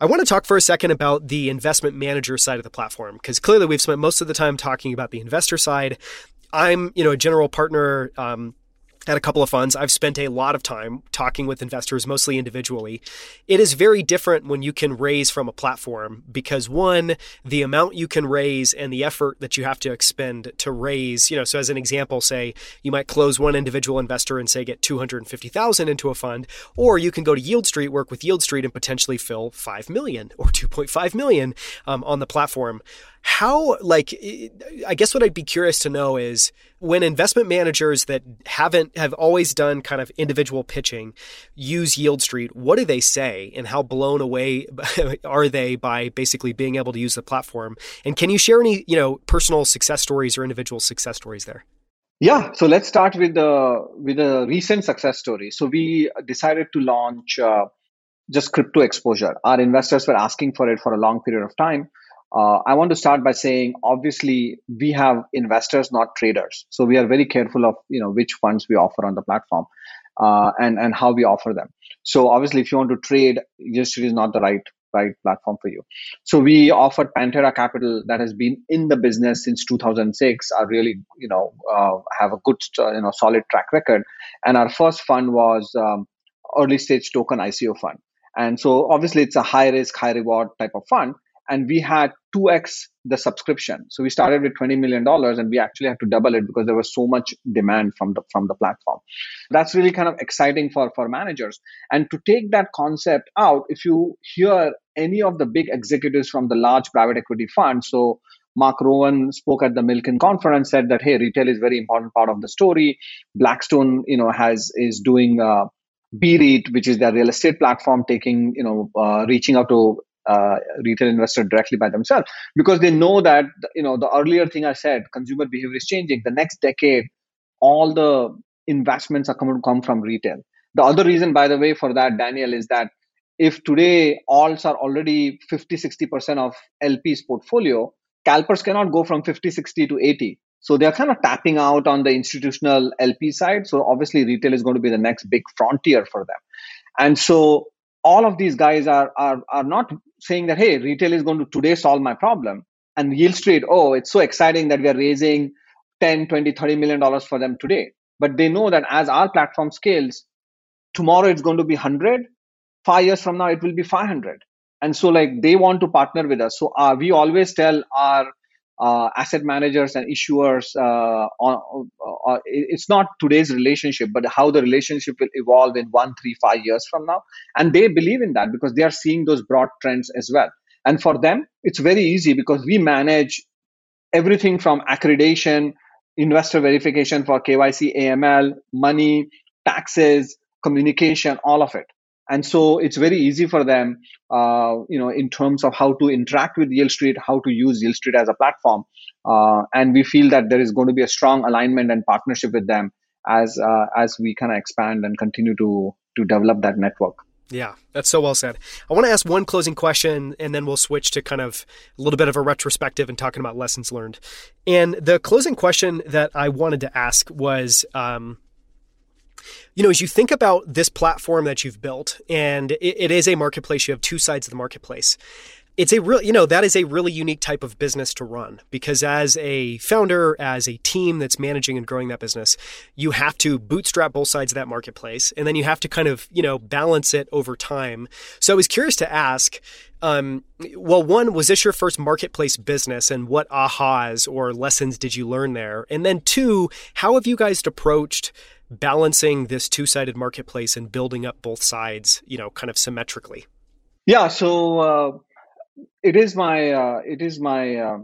Speaker 1: I want to talk for a second about the investment manager side of the platform, because clearly we've spent most of the time talking about the investor side. I'm, you know, a general partner. Um, at a couple of funds. I've spent a lot of time talking with investors, mostly individually. It is very different when you can raise from a platform because one, the amount you can raise and the effort that you have to expend to raise, you know, so as an example, say you might close one individual investor and say get 250,000 into a fund, or you can go to Yieldstreet, work with Yieldstreet and potentially fill 5 million or 2.5 million um, on the platform. How, like, I guess what I'd be curious to know is when investment managers that haven't, have always done kind of individual pitching use Yieldstreet, what do they say and how blown away <laughs> are they by basically being able to use the platform? And can you share any, you know, personal success stories or individual success stories there?
Speaker 2: Yeah, so let's start with the with a recent success story. So we decided to launch uh, just crypto exposure. Our investors were asking for it for a long period of time. Uh, I want to start by saying, obviously, we have investors, not traders. So we are very careful of you know which funds we offer on the platform, uh, and and how we offer them. So obviously, if you want to trade, just is not the right right platform for you. So we offered Pantera Capital that has been in the business since 2006. Are really you know uh, have a good uh, you know solid track record, and our first fund was um, early stage token ICO fund. And so obviously it's a high risk, high reward type of fund and we had 2x the subscription. So we started with 20 million dollars and we actually had to double it because there was so much demand from the from the platform. That's really kind of exciting for for managers. And to take that concept out if you hear any of the big executives from the large private equity funds so Mark Rowan spoke at the Milken conference, said that hey, retail is very important part of the story. Blackstone, you know, has is doing uh, BREIT, which is their real estate platform, taking you know, uh, reaching out to uh, retail investor directly by themselves because they know that you know the earlier thing I said, consumer behavior is changing. The next decade, all the investments are coming to come from retail. The other reason, by the way, for that, Daniel, is that if today alts are already 50, 60% of LP's portfolio, CalPERS cannot go from 50, 60 to 80. So they're kind of tapping out on the institutional LP side. So obviously retail is going to be the next big frontier for them. And so all of these guys are are are not saying that hey retail is going to today solve my problem and Yieldstreet oh it's so exciting that we are raising 10 20 30 million dollars for them today. But they know that as our platform scales tomorrow it's going to be 100 five years from now it will be 500 and so like they want to partner with us. So uh, we always tell our uh, asset managers and issuers uh, on, uh, it's not today's relationship but how the relationship will evolve in one three five years from now. And they believe in that because they are seeing those broad trends as well. And for them it's very easy because we manage everything from accreditation investor verification for kyc aml money taxes communication all of it and so it's very easy for them uh, you know in terms of how to interact with Yieldstreet how to use Yieldstreet as a platform uh, and we feel that there is going to be a strong alignment and partnership with them as uh, as we kind of expand and continue to to develop that network
Speaker 1: yeah, that's so well said. I want to ask one closing question and then we'll switch to kind of a little bit of a retrospective and talking about lessons learned. And the closing question that I wanted to ask was um, you know, as you think about this platform that you've built, and it, it is a marketplace, you have two sides of the marketplace. It's a real, you know, that is a really unique type of business to run because as a founder, as a team that's managing and growing that business, you have to bootstrap both sides of that marketplace, and then you have to kind of, you know, balance it over time. So I was curious to ask, um, well, one, was this your first marketplace business and what ahas or lessons did you learn there? And then two, how have you guys approached balancing this two-sided marketplace and building up both sides, you know, kind of symmetrically?
Speaker 2: Yeah, so uh, it is my uh, it is my uh,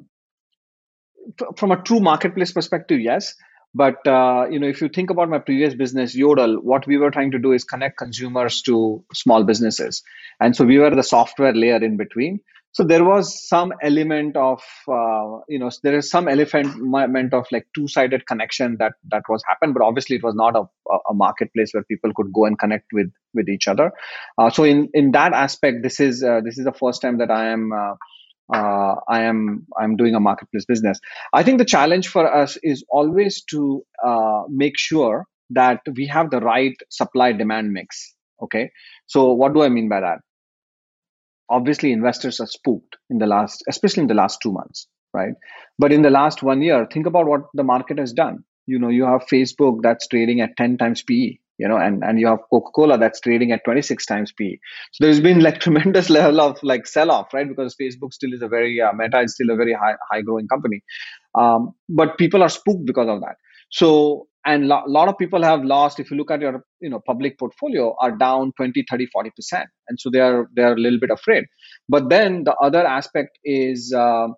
Speaker 2: from a true marketplace perspective, yes. But uh, you know, if you think about my previous business, Yodle, what we were trying to do is connect consumers to small businesses, and so we were the software layer in between. So there was some element of uh, you know there is some element of like two sided connection that that was happened but obviously it was not a, a marketplace where people could go and connect with with each other uh, so in in that aspect this is uh, this is the first time that i am uh, uh, I am I'm doing a marketplace business. I think the challenge for us is always to uh, make sure that we have the right supply demand mix. Okay, so what do I mean by that? Obviously investors are spooked in the last especially in the last two months right? But in the last one year think about what the market has done. You know you have facebook that's trading at 10 times pe you know and and you have coca-cola that's trading at 26 times pe so there's been like <laughs> tremendous level of like sell off right? Because facebook still is a very uh, meta is still a very high high growing company. Um, but people are spooked because of that. So and a lo- lot of people have lost if you look at your you know public portfolio are down 20 30 40% and so they are they are a little bit afraid. But then the other aspect is uh,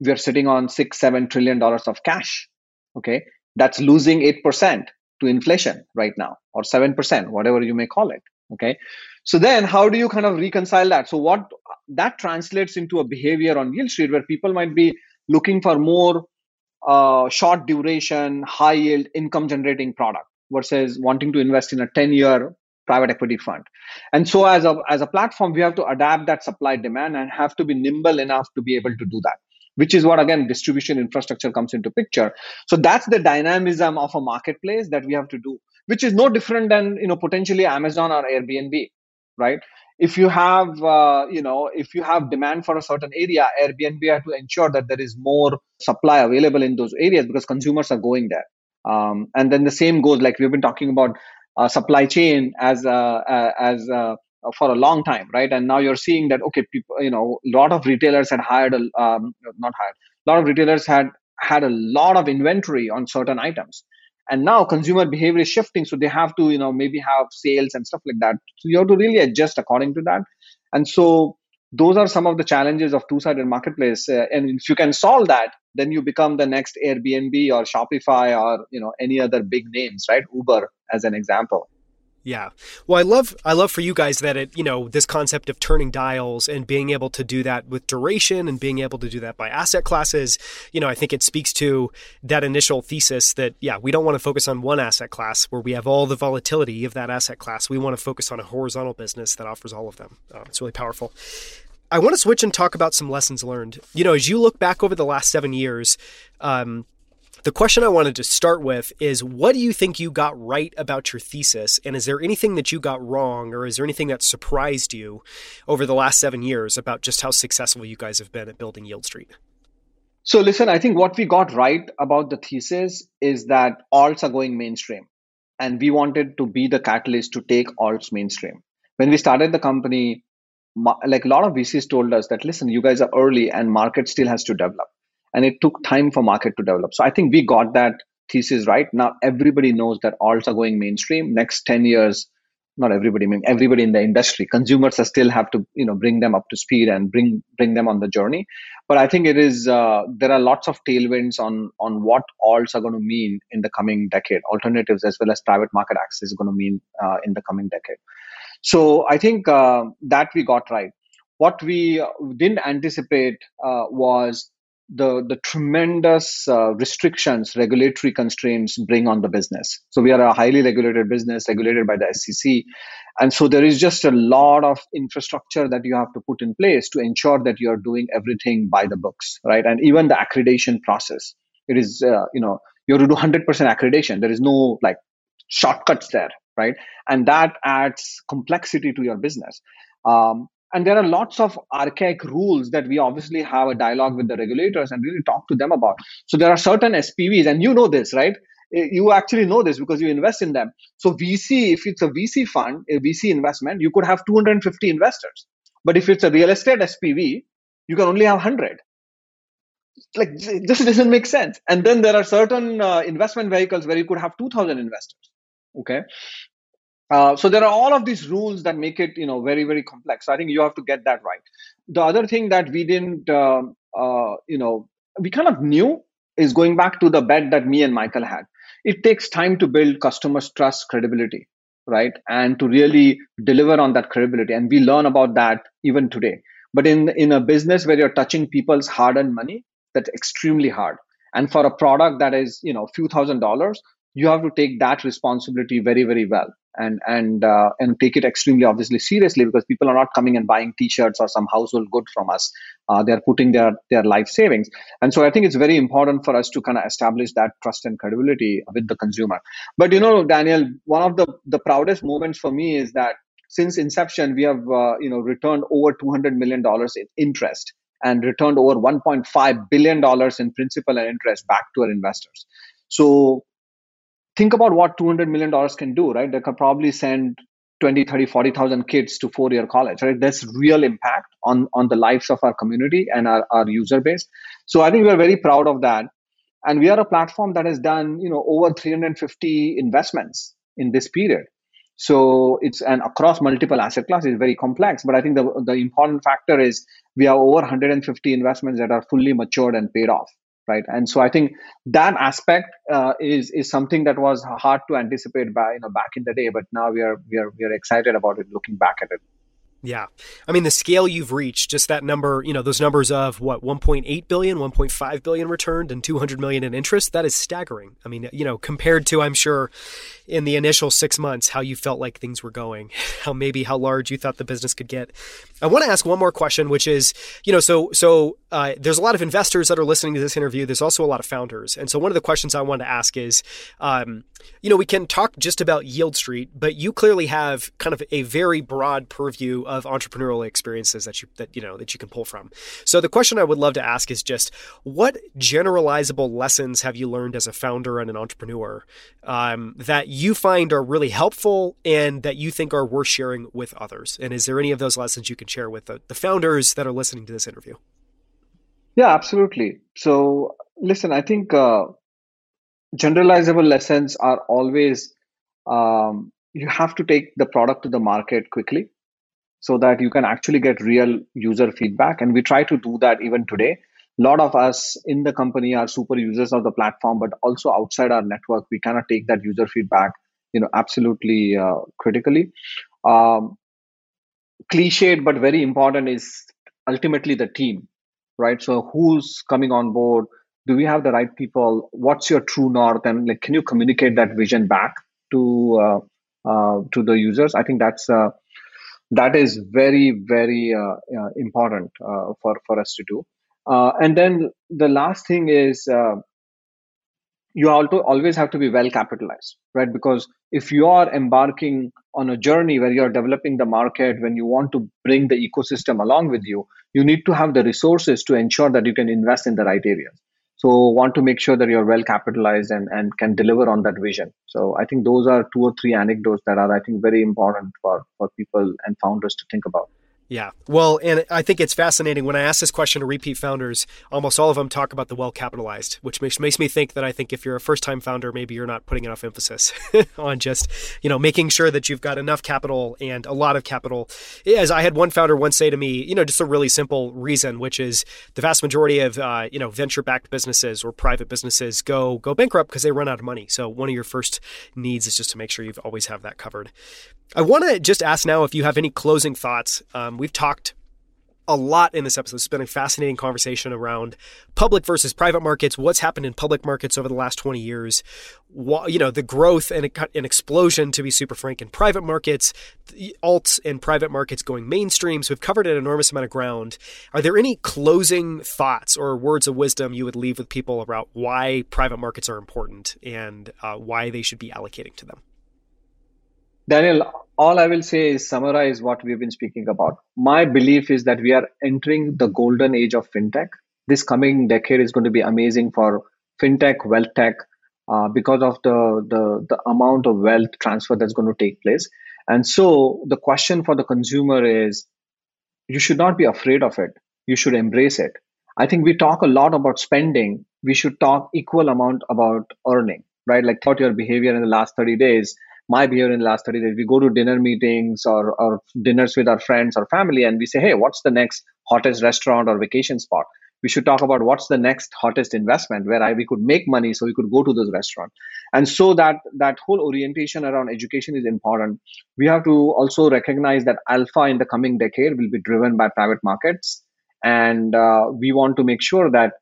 Speaker 2: we are sitting on 6 7 trillion dollars of cash okay? That's losing 8% to inflation right now or 7% whatever you may call it okay? So then how do you kind of reconcile that? So what that translates into a behavior on Yieldstreet where people might be looking for more uh, short duration, high yield, income generating product versus wanting to invest in a 10 year private equity fund. And so as a, as a platform, we have to adapt that supply demand and have to be nimble enough to be able to do that which is what again distribution infrastructure comes into picture so that's the dynamism of a marketplace that we have to do which is no different than you know potentially amazon or airbnb right if you have uh, you know if you have demand for a certain area airbnb have to ensure that there is more supply available in those areas because consumers are going there. Um, and then the same goes like we've been talking about uh, supply chain as uh, as for a long time right? And now you're seeing that okay people you know a lot of retailers had hired a, um, not hired a lot of retailers had had a lot of inventory on certain items and now consumer behavior is shifting so they have to you know maybe have sales and stuff like that. So you have to really adjust according to that. And so those are some of the challenges of two-sided marketplace uh, and if you can solve that then you become the next airbnb or shopify or you know any other big names right? Uber as an example
Speaker 1: yeah. Well, I love I love for you guys that it, you know, this concept of turning dials and being able to do that with duration and being able to do that by asset classes, you know, I think it speaks to that initial thesis that yeah, we don't want to focus on one asset class where we have all the volatility of that asset class. We want to focus on a horizontal business that offers all of them. Uh, it's really powerful. I want to switch and talk about some lessons learned. You know, as you look back over the last seven years, um, the question I wanted to start with is what do you think you got right about your thesis? And is there anything that you got wrong, or is there anything that surprised you over the last seven years about just how successful you guys have been at building Yieldstreet?
Speaker 2: So, listen, I think what we got right about the thesis is that alts are going mainstream. And we wanted to be the catalyst to take alts mainstream. When we started the company, like a lot of VCs told us that, listen, you guys are early and market still has to develop and it took time for market to develop. So i think we got that thesis right. Now everybody knows that alts are going mainstream. Next 10 years not everybody I mean everybody in the industry consumers are still have to you know bring them up to speed and bring bring them on the journey. But i think it is uh, there are lots of tailwinds on on what alts are going to mean in the coming decade. Alternatives as well as private market access is going to mean uh, in the coming decade. So i think uh, that we got right. What we didn't anticipate uh, was the the tremendous uh, restrictions regulatory constraints bring on the business. So we are a highly regulated business regulated by the sec and so there is just a lot of infrastructure that you have to put in place to ensure that you are doing everything by the books right? And even the accreditation process. It is uh, you know you have to do 100% accreditation. There is no like shortcuts there right? And that adds complexity to your business. Um, and there are lots of archaic rules that we obviously have a dialogue with the regulators and really talk to them about. So there are certain spvs and you know this right? Eh, you actually know this because you invest in them. So vc if it's a vc fund a vc investment you could have 250 investors. But if it's a real estate spv you can only have 100 like this doesn't make sense. And then there are certain uh, investment vehicles where you could have 2000 investors okay uh, so there are all of these rules that make it you know very very complex. I think you have to get that right. The other thing that we didn't uh, uh, you know we kind of knew is going back to the bet that me and michael had. It takes time to build customers trust credibility right and to really deliver on that credibility. And we learn about that even today. But in in a business where you're touching people's hard-earned money, that's extremely hard. And for a product that is you know a few thousand dollars, you have to take that responsibility very very well and and uh, and take it extremely obviously seriously because people are not coming and buying t-shirts or some household good from us. Uh, they're putting their their life savings. And so i think it's very important for us to kind of establish that trust and credibility with the consumer. But you know daniel one of the the proudest moments for me is that since inception we have uh, you know returned over 200 million dollars in interest and returned over 1.5 billion dollars in principal and interest back to our investors. So think about what 200 million dollars can do right? They could probably send 20 30 40000 kids to four year college right? That's real impact on on the lives of our community and our, our user base. So i think we're very proud of that. And we are a platform that has done you know over 350 investments in this period. So it's and across multiple asset classes very complex. But i think the the important factor is we have over 150 investments that are fully matured and paid off right and so i think that aspect uh, is is something that was hard to anticipate by you know back in the day but now we are we are we are excited about it looking back at it
Speaker 1: yeah. I mean, the scale you've reached, just that number, you know, those numbers of what, 1.8 billion, 1.5 billion returned and 200 million in interest, that is staggering. I mean, you know, compared to, I'm sure, in the initial six months, how you felt like things were going, <laughs> how maybe how large you thought the business could get. I want to ask one more question, which is, you know, so, so, uh, there's a lot of investors that are listening to this interview. There's also a lot of founders. And so one of the questions I wanted to ask is, um, you know, we can talk just about Yieldstreet, but you clearly have kind of a very broad purview of entrepreneurial experiences that you that you know that you can pull from. So the question I would love to ask is just what generalizable lessons have you learned as a founder and an entrepreneur um, that you find are really helpful and that you think are worth sharing with others? And is there any of those lessons you can share with the, the founders that are listening to this interview?
Speaker 2: Yeah, absolutely. So listen, I think. Uh generalizable lessons are always um, you have to take the product to the market quickly so that you can actually get real user feedback and we try to do that even today a lot of us in the company are super users of the platform but also outside our network we cannot take that user feedback you know absolutely uh, critically um, cliched but very important is ultimately the team right? So who's coming on board? Do we have the right people? What's your true north? And like can you communicate that vision back to uh, uh, to the users? I think that's uh, that is very very uh, uh, important uh, for for us to do. And then the last thing is you also always have to be well capitalized right? Because if you are embarking on a journey where you're developing the market when you want to bring the ecosystem along with you you need to have the resources to ensure that you can invest in the right areas. So want to make sure that you're well capitalized and, and can deliver on that vision. So i think those are two or three anecdotes that are i think very important for for people and founders to think about
Speaker 1: yeah. Well, and I think it's fascinating when I ask this question to repeat founders, almost all of them talk about the well capitalized, which makes, makes me think that I think if you're a first time founder, maybe you're not putting enough emphasis <laughs> on just, you know, making sure that you've got enough capital and a lot of capital. As I had one founder once say to me, you know, just a really simple reason, which is the vast majority of, uh, you know, venture backed businesses or private businesses go, go bankrupt because they run out of money. So one of your first needs is just to make sure you've always have that covered. I want to just ask now if you have any closing thoughts. Um, we've talked a lot in this episode. It's been a fascinating conversation around public versus private markets, what's happened in public markets over the last 20 years, you know, the growth and an explosion, to be super frank, in private markets, alts and private markets going mainstream. So we've covered an enormous amount of ground. Are there any closing thoughts or words of wisdom you would leave with people about why private markets are important and uh, why they should be allocating to them?
Speaker 2: Daniel, all I will say is summarize what we've been speaking about. My belief is that we are entering the golden age of fintech. This coming decade is going to be amazing for fintech, wealth tech, uh, because of the, the the amount of wealth transfer that's going to take place. And so the question for the consumer is, you should not be afraid of it. You should embrace it. I think we talk a lot about spending. We should talk equal amount about earning, right? Like thought your behavior in the last 30 days my behavior in the last 30 days we go to dinner meetings or, or dinners with our friends or family and we say hey what's the next hottest restaurant or vacation spot? We should talk about what's the next hottest investment where I, we could make money so we could go to those restaurants and so that that whole orientation around education is important. We have to also recognize that alpha in the coming decade will be driven by private markets and uh, we want to make sure that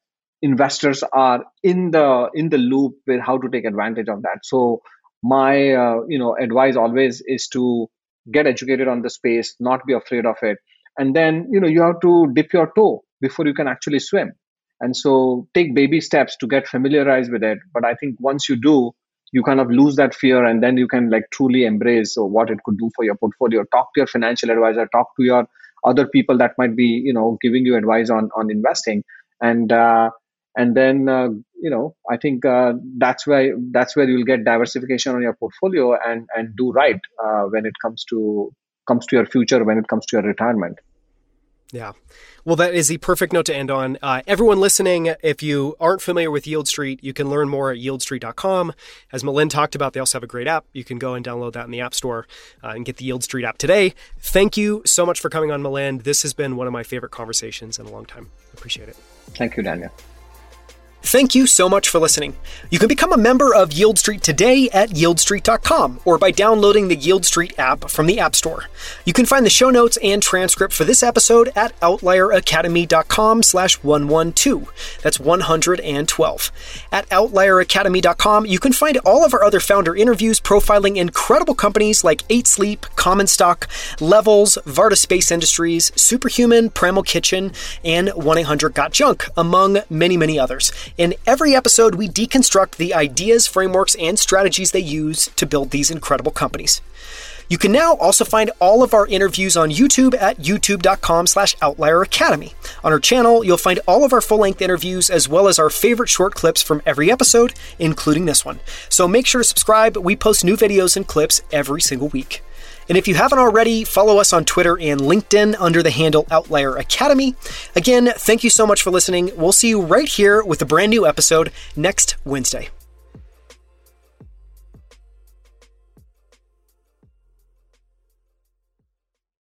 Speaker 2: investors are in the in the loop with how to take advantage of that. So my uh, you know advice always is to get educated on the space not be afraid of it. And then you know you have to dip your toe before you can actually swim. And so take baby steps to get familiarized with it. But i think once you do you kind of lose that fear and then you can like truly embrace what it could do for your portfolio. Talk to your financial advisor talk to your other people that might be you know giving you advice on on investing. And uh, and then uh, you know i think uh, that's where that's where you'll get diversification on your portfolio and and do right uh, when it comes to comes to your future when it comes to your retirement
Speaker 1: yeah. Well, that is the perfect note to end on. Uh, everyone listening, if you aren't familiar with Yieldstreet, you can learn more at yieldstreet.com. As Milind talked about, they also have a great app. You can go and download that in the App Store uh, and get the Yieldstreet app today. Thank you so much for coming on, Milind. This has been one of my favorite conversations in a long time. Appreciate it.
Speaker 2: Thank you, Daniel.
Speaker 1: Thank you so much for listening. You can become a member of Yieldstreet today at yieldstreet.com or by downloading the Yieldstreet app from the App Store. You can find the show notes and transcript for this episode at outlieracademy.com slash 112. That's 112. At outlieracademy.com, you can find all of our other founder interviews profiling incredible companies like 8 Sleep, Common Stock, Levels, Varda Space Industries, Superhuman, Primal Kitchen, and 1-800-GOT-JUNK, among many, many others. In every episode, we deconstruct the ideas, frameworks, and strategies they use to build these incredible companies. You can now also find all of our interviews on YouTube at youtube.com slash outlier academy. On our channel, you'll find all of our full-length interviews as well as our favorite short clips from every episode, including this one. So make sure to subscribe. We post new videos and clips every single week. And if you haven't already, follow us on Twitter and LinkedIn under the handle Outlier Academy. Again, thank you so much for listening. We'll see you right here with a brand new episode next Wednesday.